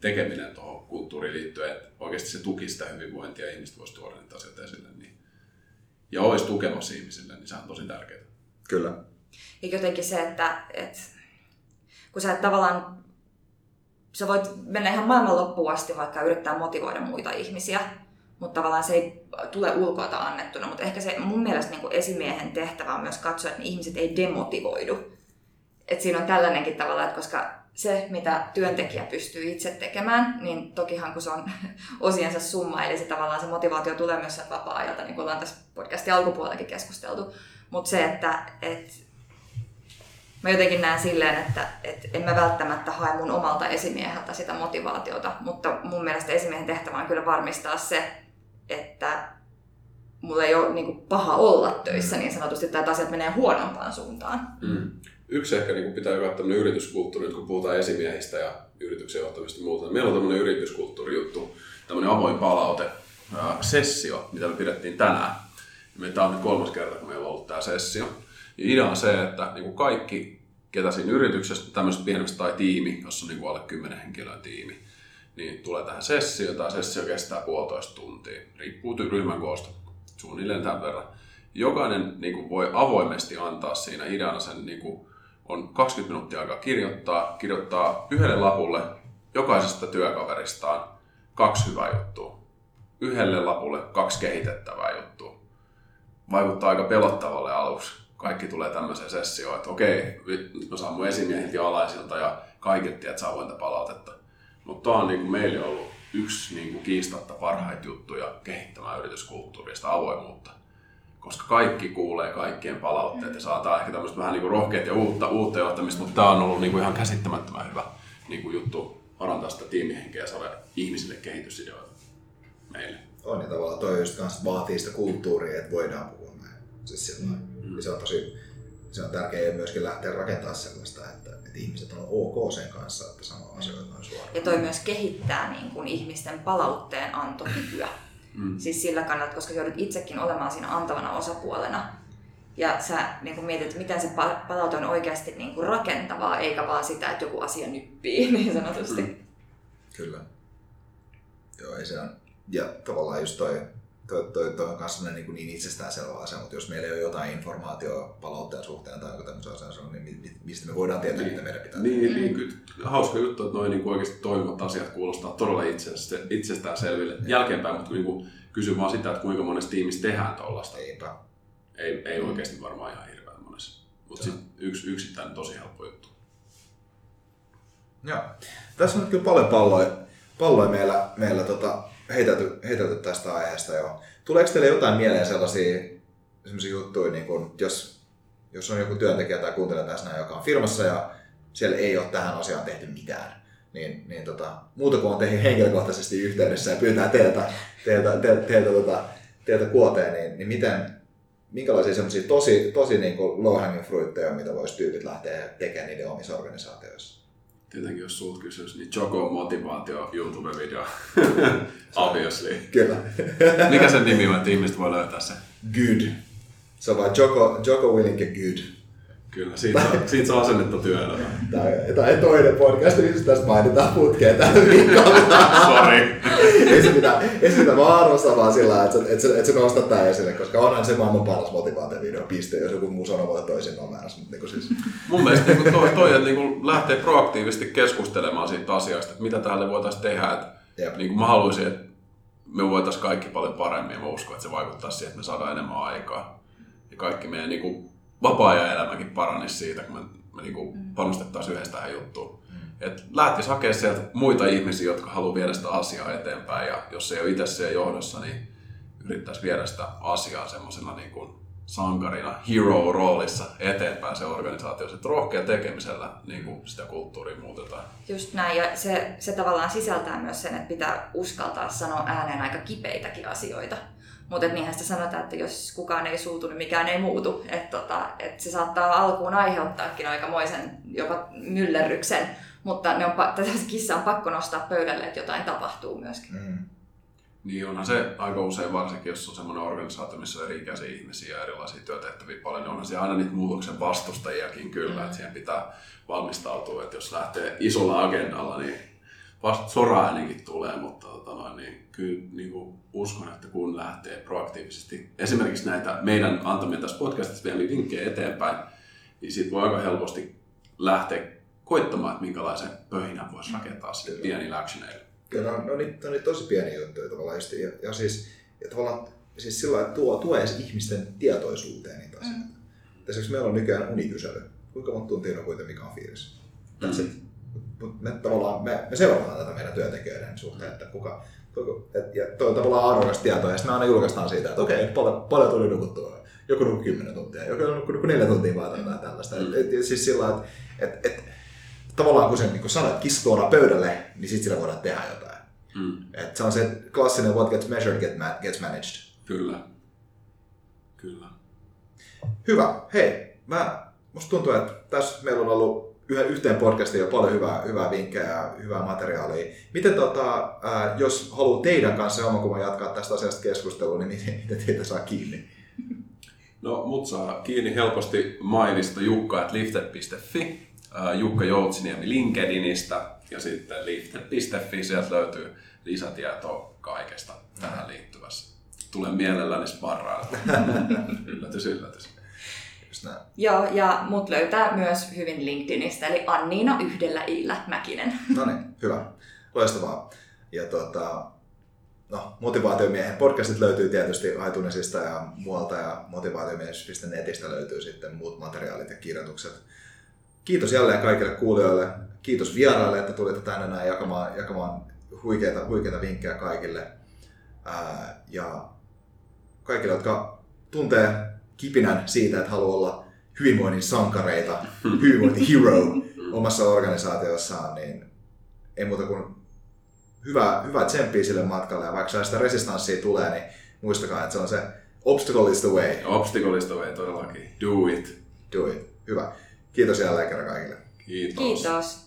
tekeminen tuohon kulttuuriin liittyen, että oikeasti se tuki sitä hyvinvointia ja ihmiset voisi tuoda niitä asioita esille. Niin, ja olisi tukemassa ihmisille, niin se on tosi tärkeää. Kyllä. Ja jotenkin se, että, että kun sä et tavallaan, sä voit mennä ihan maailman loppuun asti vaikka yrittää motivoida muita ihmisiä, mutta tavallaan se ei tule ulkoa annettuna. Mutta ehkä se mun mielestä niin esimiehen tehtävä on myös katsoa, että ihmiset ei demotivoidu. Et siinä on tällainenkin tavalla, että koska se, mitä työntekijä pystyy itse tekemään, niin tokihan kun se on osiensa summa, eli se tavallaan se motivaatio tulee myös sieltä vapaa-ajalta, niin kuin ollaan tässä podcastin alkupuolellakin keskusteltu. Mutta se, että et mä jotenkin näen silleen, että, että en mä välttämättä hae mun omalta esimieheltä sitä motivaatiota, mutta mun mielestä esimiehen tehtävä on kyllä varmistaa se, että mulla ei ole niin kuin, paha olla töissä niin sanotusti, tai että asiat menee huonompaan suuntaan. Mm. Yksi ehkä niin pitää hyvä tämmöinen yrityskulttuuri, kun puhutaan esimiehistä ja yrityksen johtamista ja muuta. Meillä on tämmöinen yrityskulttuurijuttu, tämmöinen avoin palaute, sessio, mitä me pidettiin tänään. Tämä on nyt kolmas kerta, kun meillä on ollut tämä sessio. Ja idea on se, että niin kuin kaikki, ketä siinä yrityksessä, tämmöisessä pienemmässä tai tiimi, jossa on niin kuin alle 10 henkilöä tiimi, niin tulee tähän sessio. Tämä sessio kestää puolitoista tuntia. Riippuu ryhmän koosta suunnilleen tämän verran. Jokainen niin kuin voi avoimesti antaa siinä ideana sen, niin kuin, on 20 minuuttia aikaa kirjoittaa, kirjoittaa yhdelle lapulle jokaisesta työkaveristaan kaksi hyvää juttua. Yhdelle lapulle kaksi kehitettävää juttua. Vaikuttaa aika pelottavalle aluksi. Kaikki tulee tämmöiseen sessioon, että okei, mä saan mun esimiehiltä ja alaisilta ja kaikilta, että saa palautetta. Mutta tämä on niin kuin meille ollut yksi niin kuin kiistatta parhaita juttuja kehittämään yrityskulttuurista avoimuutta. Koska kaikki kuulee kaikkien palautteet ja saattaa ehkä tämmöistä vähän niin kuin rohkeat ja uutta, uutta johtamista, mutta tämä on ollut niin kuin ihan käsittämättömän hyvä niin kuin juttu parantaa sitä tiimihenkeä ja saada ihmisille kehitysideoita meille. On ja tavallaan toi just kanssa vaatii sitä kulttuuria, että voidaan puhua näin. Siis mm. se on tosi se on tärkeää myöskin lähteä rakentamaan sellaista, että, että ihmiset on ok sen kanssa, että sanoo asioita noin suoraan. Ja toi myös kehittää niin kuin ihmisten palautteen antokykyä. Mm. Siis sillä kannalta, koska joudut itsekin olemaan siinä antavana osapuolena. Ja sä niin kuin mietit, miten se palaute on oikeasti niin kuin rakentavaa, eikä vaan sitä, että joku asia nyppii niin sanotusti. Mm. Kyllä. Joo, ei se on. Ja tavallaan just toi, toi, toi, toi on kanssa niin, niin itsestäänselvä asia, mutta jos meillä ei ole jotain informaatiota palautteen suhteen tai tämmöisen asian, niin mistä me voidaan tietää, niin, mitä meidän pitää niin, tehdä. Niin, kyllä. Hauska juttu, että noin niin oikeasti toimivat asiat kuulostaa todella itsestään selville niin. jälkeenpäin, mutta niin kuin, kysyn vaan sitä, että kuinka monessa tiimissä tehdään tuollaista. Eipä. Ei, ei mm. oikeasti varmaan ihan hirveän monessa. Mutta sitten yksi, yksittäinen tosi helppo juttu. Joo. Tässä on nyt kyllä paljon palloja, palloja meillä, meillä tota, heitelty, heitelty tästä aiheesta jo. Tuleeko teille jotain mieleen sellaisia, sellaisia juttuja, niin kun, jos, jos on joku työntekijä tai kuuntelee tässä näin, joka on firmassa ja siellä ei ole tähän asiaan tehty mitään, niin, niin tota, muuta kuin on teihin henkilökohtaisesti yhteydessä ja pyytää teiltä, teiltä, teiltä, teiltä, tota, teiltä kuoteen, niin, niin miten, minkälaisia semmoisia tosi, tosi niin low hanging fruitteja, mitä voisi tyypit lähteä tekemään niiden omissa organisaatioissa? Tietenkin jos sulta kysyisi, niin Joko motivaatio YouTube-video. Obviously. Kyllä. Mikä sen nimi on, että ihmiset voi löytää sen? Good. Se on vaan Joko, Joko Willink Good. Kyllä, siitä, siitä saa asennetta työelämään. Tai toinen podcast, missä tästä mainitaan putkeen tällä viikolla. Sori. ei se mitään, ei se mitään, vaan arvostaa vaan sillä että että, että, että sä nostat tämän esille, koska onhan se maailman paras motivaatiovideo piste, jos joku muu sanoo että toisin on väärässä. Mutta niin siis. Mun mielestä niin toi, toi, että niin lähtee proaktiivisesti keskustelemaan siitä asiasta, että mitä tälle voitaisiin tehdä. Että, niin kuin mä haluaisin, että me voitaisiin kaikki paljon paremmin ja mä uskon, että se vaikuttaa siihen, että me saadaan enemmän aikaa. Ja kaikki meidän niin kuin, vapaa-ajan elämäkin paranisi siitä, kun me, me niinku mm. panostettaisiin yhdessä tähän juttuun. Mm. Et lähtisi hakemaan sieltä muita ihmisiä, jotka haluaa viedä sitä asiaa eteenpäin ja jos ei ole itse siellä johdossa, niin yrittäisi viedä sitä asiaa semmoisena niin kuin sankarina, hero-roolissa eteenpäin se organisaatio. Se rohkea tekemisellä niin kuin sitä kulttuuria muutetaan. Just näin, ja se, se tavallaan sisältää myös sen, että pitää uskaltaa sanoa ääneen aika kipeitäkin asioita. Mutta niinhän sitä sanotaan, että jos kukaan ei suutu, niin mikään ei muutu. Että tota, et se saattaa alkuun aiheuttaakin aikamoisen jopa myllerryksen, mutta ne on, tätä kissa on pakko nostaa pöydälle, että jotain tapahtuu myöskin. Mm. Niin onhan se aika usein, varsinkin jos on semmoinen organisaatio, missä on eri-ikäisiä ihmisiä ja erilaisia työtehtäviä paljon, niin onhan siellä aina niitä muutoksen vastustajiakin kyllä, mm. että siihen pitää valmistautua, että jos lähtee isolla agendalla, niin vasta soraäänikin tulee, mutta tota noin, niin kyllä niin kuin uskon, että kun lähtee proaktiivisesti esimerkiksi näitä meidän antamia tässä podcastissa vielä vinkkejä eteenpäin, niin siitä voi aika helposti lähteä koittamaan, että minkälaisen pöhinän voisi rakentaa sitten pienillä actioneilla. Kyllä, no, no, niitä, no niitä tosi pieniä juttuja tavallaan. Ja, ja siis, ja tavallaan siis sillä että tuo, tuo edes ihmisten tietoisuuteen niitä asioita. Mm. Esimerkiksi meillä on nykyään unikysely. Kuinka monta tuntia on kuitenkin mikä on fiilis? Mm. Me, tavallaan, me, me seurataan tätä meidän työntekijöiden suhteen, että kuka, et, ja toi on tavallaan arvokas tieto, ja sitten me aina julkaistaan siitä, että okei, paljon, paljon tuli nukuttua. joku nukkuu 10 tuntia, joku nukkuu 4 tuntia vaan tai jotain tällaista. Mm. Et, et, siis sillä että et, et, tavallaan kun sen niin kun sanoit, kissa tuodaan pöydälle, niin sitten sillä voidaan tehdä jotain. Mm. Et se on se klassinen what gets measured get ma- gets managed. Kyllä. Kyllä. Hyvä. Hei, mä, musta tuntuu, että tässä meillä on ollut yhteen podcastiin jo paljon hyvää, hyvää vinkkejä ja hyvää materiaalia. Miten tota, ää, jos haluaa teidän kanssa oman jatkaa tästä asiasta keskustelua, niin miten, miten teitä saa kiinni? No, mut saa kiinni helposti mainista jukka.lifted.fi, Jukka Joutsiniemi LinkedInistä ja sitten lifted.fi, sieltä löytyy lisätietoa kaikesta tähän liittyvässä. Tulen mielelläni sparrailla. yllätys, yllätys. Just näin. Joo, ja mut löytää myös hyvin LinkedInistä, eli Anniina yhdellä iillä Mäkinen. No niin, hyvä. Loistavaa. Ja tota, no, motivaatiomiehen podcastit löytyy tietysti iTunesista ja muualta ja motivaatiomies.netistä löytyy sitten muut materiaalit ja kirjoitukset. Kiitos jälleen kaikille kuulijoille. Kiitos vieraille, että tulitte tänne näin jakamaan, jakamaan huikeita, huikeita vinkkejä kaikille. Ää, ja kaikille, jotka tuntee kipinän siitä, että haluaa olla hyvinvoinnin sankareita, hyvinvointi hero omassa organisaatiossaan, niin ei muuta kuin hyvää, hyvää tsemppiä sille matkalle. Ja vaikka sitä resistanssia tulee, niin muistakaa, että se on se obstacle is the way. Obstacle is the way todellakin. Do it. Do it. Hyvä. Kiitos jälleen kerran kaikille. Kiitos. Kiitos.